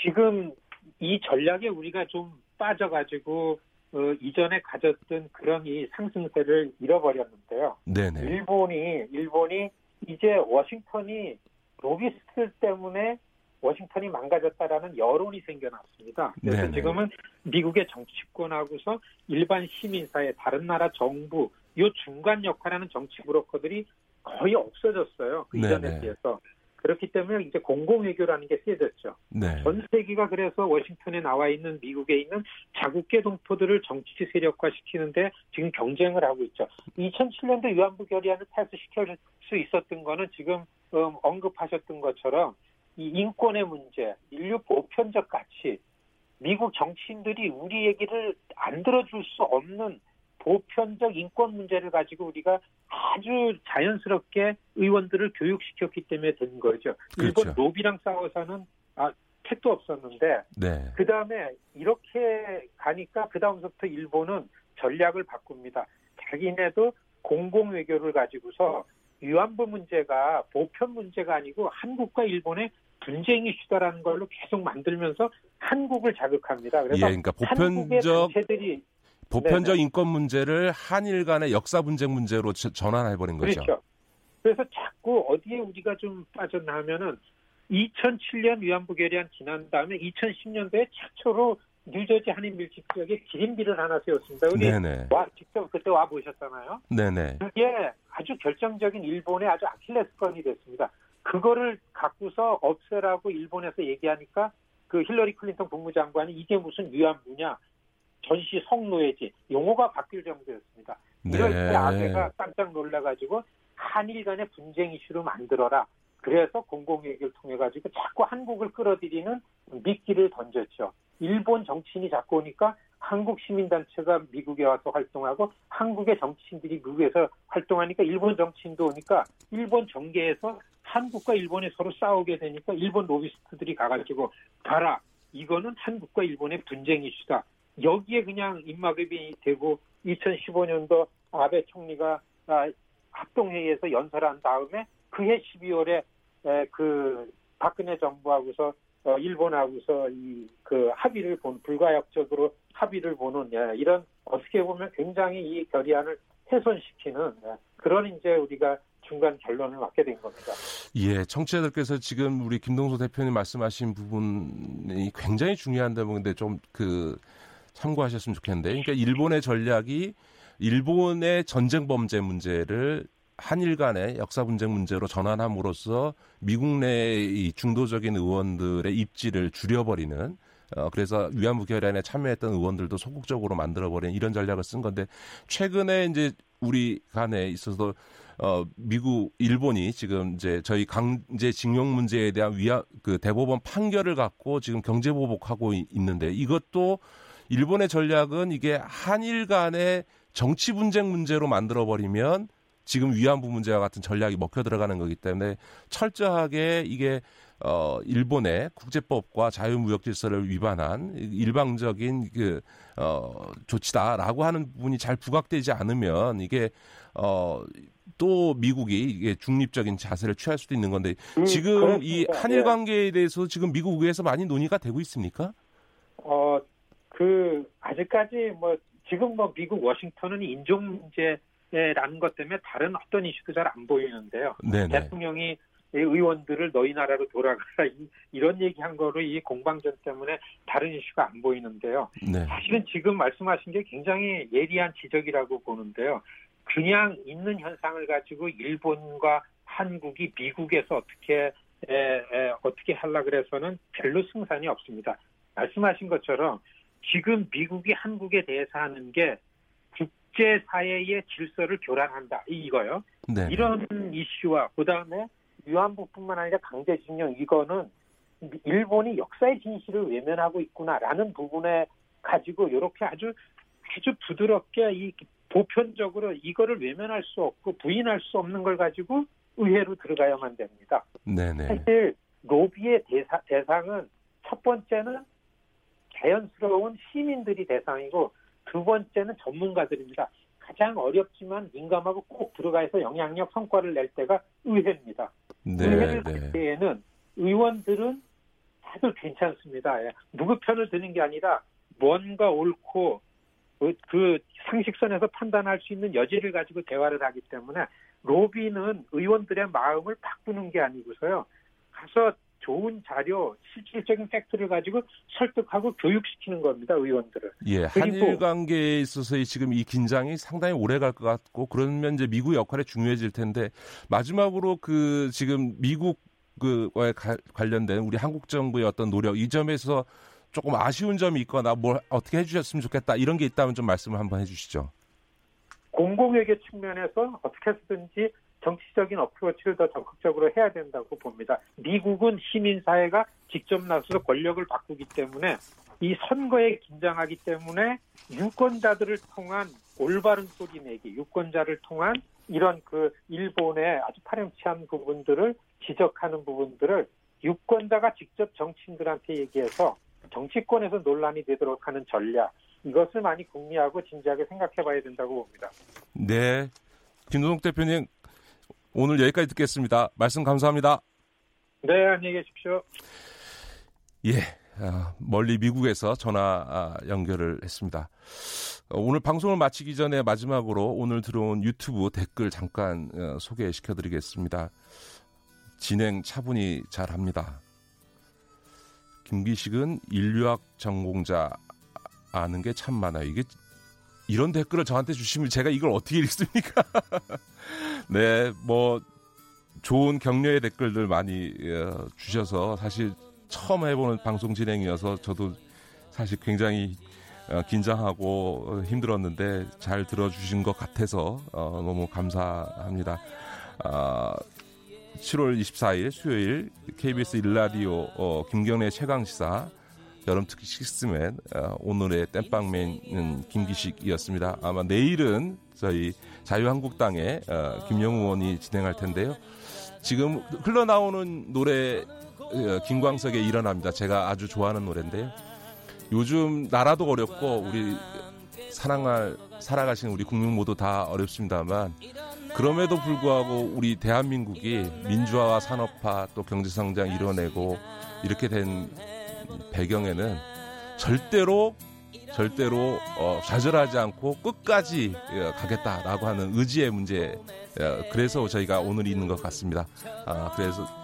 지금 이 전략에 우리가 좀 빠져가지고 어, 이전에 가졌던 그런 이 상승세를 잃어버렸는데요. 네네. 일본이 일본이 이제 워싱턴이 로비스트 때문에 워싱턴이 망가졌다라는 여론이 생겨났습니다. 그래서 네네. 지금은 미국의 정치권하고서 일반 시민 사회, 다른 나라 정부, 요 중간 역할하는 정치 브로커들이 거의 없어졌어요. 그 이전에 비해서. 그렇기 때문에 이제 공공외교라는 게 세졌죠. 네. 전 세계가 그래서 워싱턴에 나와 있는 미국에 있는 자국계 동포들을 정치 세력화시키는데 지금 경쟁을 하고 있죠. 2007년도 위안부 결의안을 패스시킬 수 있었던 거는 지금 음, 언급하셨던 것처럼 이 인권의 문제, 인류 보편적 가치, 미국 정치인들이 우리 얘기를 안 들어줄 수 없는 보편적 인권 문제를 가지고 우리가 아주 자연스럽게 의원들을 교육시켰기 때문에 된 거죠. 그렇죠. 일본 로비랑 싸워서는 아, 택도 없었는데 네. 그 다음에 이렇게 가니까 그 다음부터 일본은 전략을 바꿉니다. 자기네도 공공 외교를 가지고서 위안부 문제가 보편 문제가 아니고 한국과 일본의 분쟁 이슈다라는 걸로 계속 만들면서 한국을 자극합니다. 그래서 예, 그러니까 보편적 단체들이 보편적 네네. 인권 문제를 한일 간의 역사 분쟁 문제로 전환해버린 거죠. 그렇죠. 그래서 자꾸 어디에 우리가 좀 빠졌나 하면은 2007년 위안부 결의안 지난 다음에 2010년도에 최초로 뉴저지 한인 밀집 지역에 기린비를 하나 세웠습니다. 우리 네네. 와 직접 그때 와 보셨잖아요. 네네. 그게 아주 결정적인 일본의 아주 아킬레스건이 됐습니다. 그거를 갖고서 없애라고 일본에서 얘기하니까 그 힐러리 클린턴 국무장관이 이게 무슨 위안부냐 전시 성노예지 용어가 바뀔 정도였습니다. 이럴 네. 때 아베가 깜짝 놀라가지고 한일 간의 분쟁 이슈로 만들어라. 그래서 공공얘기를 통해 가지고 자꾸 한국을 끌어들이는 미끼를 던졌죠. 일본 정치인이 자꾸 오니까 한국 시민단체가 미국에 와서 활동하고 한국의 정치인들이 미국에서 활동하니까 일본 정치인도 오니까 일본 정계에서 한국과 일본이 서로 싸우게 되니까 일본 로비스트들이 가가지고 봐라 이거는 한국과 일본의 분쟁 이슈다. 여기에 그냥 입막음이 되고 2015년도 아베 총리가 아, 합동회의에서 연설한 다음에 그해 12월에 그 박근혜 정부하고서 어, 일본하고서 이 그 합의를 본 불가역적으로 합의를 보는 예, 이런 어떻게 보면 굉장히 이 결의안을 훼손시키는 예, 그런 이제 우리가 중간 결론을 맞게 된 겁니다. 예, 청취자들께서 지금 우리 김동수 대표님 말씀하신 부분이 굉장히 중요한데 뭐 근데 좀 그 참고하셨으면 좋겠는데, 그러니까 일본의 전략이 일본의 전쟁 범죄 문제를 한일 간의 역사 분쟁 문제로 전환함으로써 미국 내의 중도적인 의원들의 입지를 줄여버리는 어, 그래서 위안부 결의안에 참여했던 의원들도 소극적으로 만들어버리는 이런 전략을 쓴 건데 최근에 이제 우리 간에 있어서 어, 미국, 일본이 지금 이제 저희 강제 징용 문제에 대한 위안 그 대법원 판결을 갖고 지금 경제 보복하고 있는데 이것도 일본의 전략은 이게 한일 간의 정치 분쟁 문제로 만들어 버리면 지금 위안부 문제와 같은 전략이 먹혀 들어가는 거기 때문에 철저하게 이게 어 일본의 국제법과 자유무역 질서를 위반한 일방적인 그어 조치다라고 하는 부분이 잘 부각되지 않으면 이게 어또 미국이 이게 중립적인 자세를 취할 수도 있는 건데 음, 지금 이 한일 예. 관계에 대해서 지금 미국 의회에서 많이 논의가 되고 있습니까? 어 그 아직까지 뭐 지금 뭐 미국 워싱턴은 인종 문제라는 것 때문에 다른 어떤 이슈도 잘 안 보이는데요. 네네. 대통령이 의원들을 너희 나라로 돌아가라 이런 얘기한 거로 이 공방전 때문에 다른 이슈가 안 보이는데요. 네. 사실은 지금 말씀하신 게 굉장히 예리한 지적이라고 보는데요. 그냥 있는 현상을 가지고 일본과 한국이 미국에서 어떻게 에, 에, 어떻게 하려 그래서는 별로 승산이 없습니다. 말씀하신 것처럼 지금 미국이 한국에 대해서 하는 게 국제 사회의 질서를 교란한다. 이거요. 네. 이런 이슈와 그다음에 위안부뿐만 아니라 강제징용 이거는 일본이 역사의 진실을 외면하고 있구나라는 부분에 가지고 이렇게 아주 아주 부드럽게 이 보편적으로 이거를 외면할 수 없고 부인할 수 없는 걸 가지고 의회로 들어가야만 됩니다. 네네. 사실 로비의 대상은 첫 번째는 자연스러운 시민들이 대상이고 두 번째는 전문가들입니다. 가장 어렵지만 민감하고 꼭 들어가서 영향력 성과를 낼 때가 의회입니다. 네, 의회를 네. 때에는 의원들은 다들 괜찮습니다. 예. 누구 편을 드는 게 아니라 뭔가 옳고 그, 그 상식선에서 판단할 수 있는 여지를 가지고 대화를 하기 때문에 로비는 의원들의 마음을 바꾸는 게 아니고서요. 가서 좋은 자료, 실질적인 팩트를 가지고 설득하고 교육시키는 겁니다, 의원들을. 예, 한일 관계에 있어서의 지금 이 긴장이 상당히 오래 갈 것 같고, 그러면 이제 미국 역할이 중요해질 텐데, 마지막으로 그 지금 미국 그와에 관련된 우리 한국 정부의 어떤 노력, 이 점에서 조금 아쉬운 점이 있거나 뭘 어떻게 해주셨으면 좋겠다 이런 게 있다면 좀 말씀을 한번 해주시죠. 공공회계 측면에서 어떻게 해서든지 정치적인 어프로치를 더 적극적으로 해야 된다고 봅니다. 미국은 시민사회가 직접 나서서 권력을 바꾸기 때문에 이 선거에 긴장하기 때문에 유권자들을 통한 올바른 소리 내기, 유권자를 통한 이런 그 일본의 아주 파렴치한 부분들을 지적하는 부분들을 유권자가 직접 정치인들한테 얘기해서 정치권에서 논란이 되도록 하는 전략 이것을 많이 궁리하고 진지하게 생각해 봐야 된다고 봅니다. 네. 김노동 대표님 오늘 여기까지 듣겠습니다. 말씀 감사합니다. 네, 안녕히 계십시오. 예, 아, 멀리 미국에서 전화 아, 연결을 했습니다. 어, 오늘 방송을 마치기 전에 마지막으로 오늘 들어온 유튜브 댓글 잠깐 어, 소개시켜 드리겠습니다. 진행 차분히 잘 합니다. 김기식은 인류학 전공자 아는 게 참 많아요. 이게 이런 댓글을 저한테 주시면 제가 이걸 어떻게 읽습니까? [laughs] 네, 뭐 좋은 격려의 댓글들 많이 어, 주셔서 사실 처음 해보는 방송 진행이어서 저도 사실 굉장히 어, 긴장하고 힘들었는데 잘 들어주신 것 같아서 어, 너무 감사합니다. 7월 24일 수요일 KBS 일라디오 김경래 최강 시사 여름 특히 식스맨 어, 오늘의 땜빵맨은 김기식이었습니다. 아마 내일은 저희 자유한국당의 어, 김영우 의원이 진행할 텐데요. 지금 흘러나오는 노래 어, 김광석의 일어납니다. 제가 아주 좋아하는 노래인데요. 요즘 나라도 어렵고 우리 사랑할 살아가신 우리 국민 모두 다 어렵습니다만 그럼에도 불구하고 우리 대한민국이 민주화와 산업화 또 경제성장 이뤄내고 이렇게 된 배경에는 절대로 절대로 어, 좌절하지 않고 끝까지 어, 가겠다라고 하는 의지의 문제. 어, 그래서 저희가 오늘 있는 것 같습니다. 아, 그래서.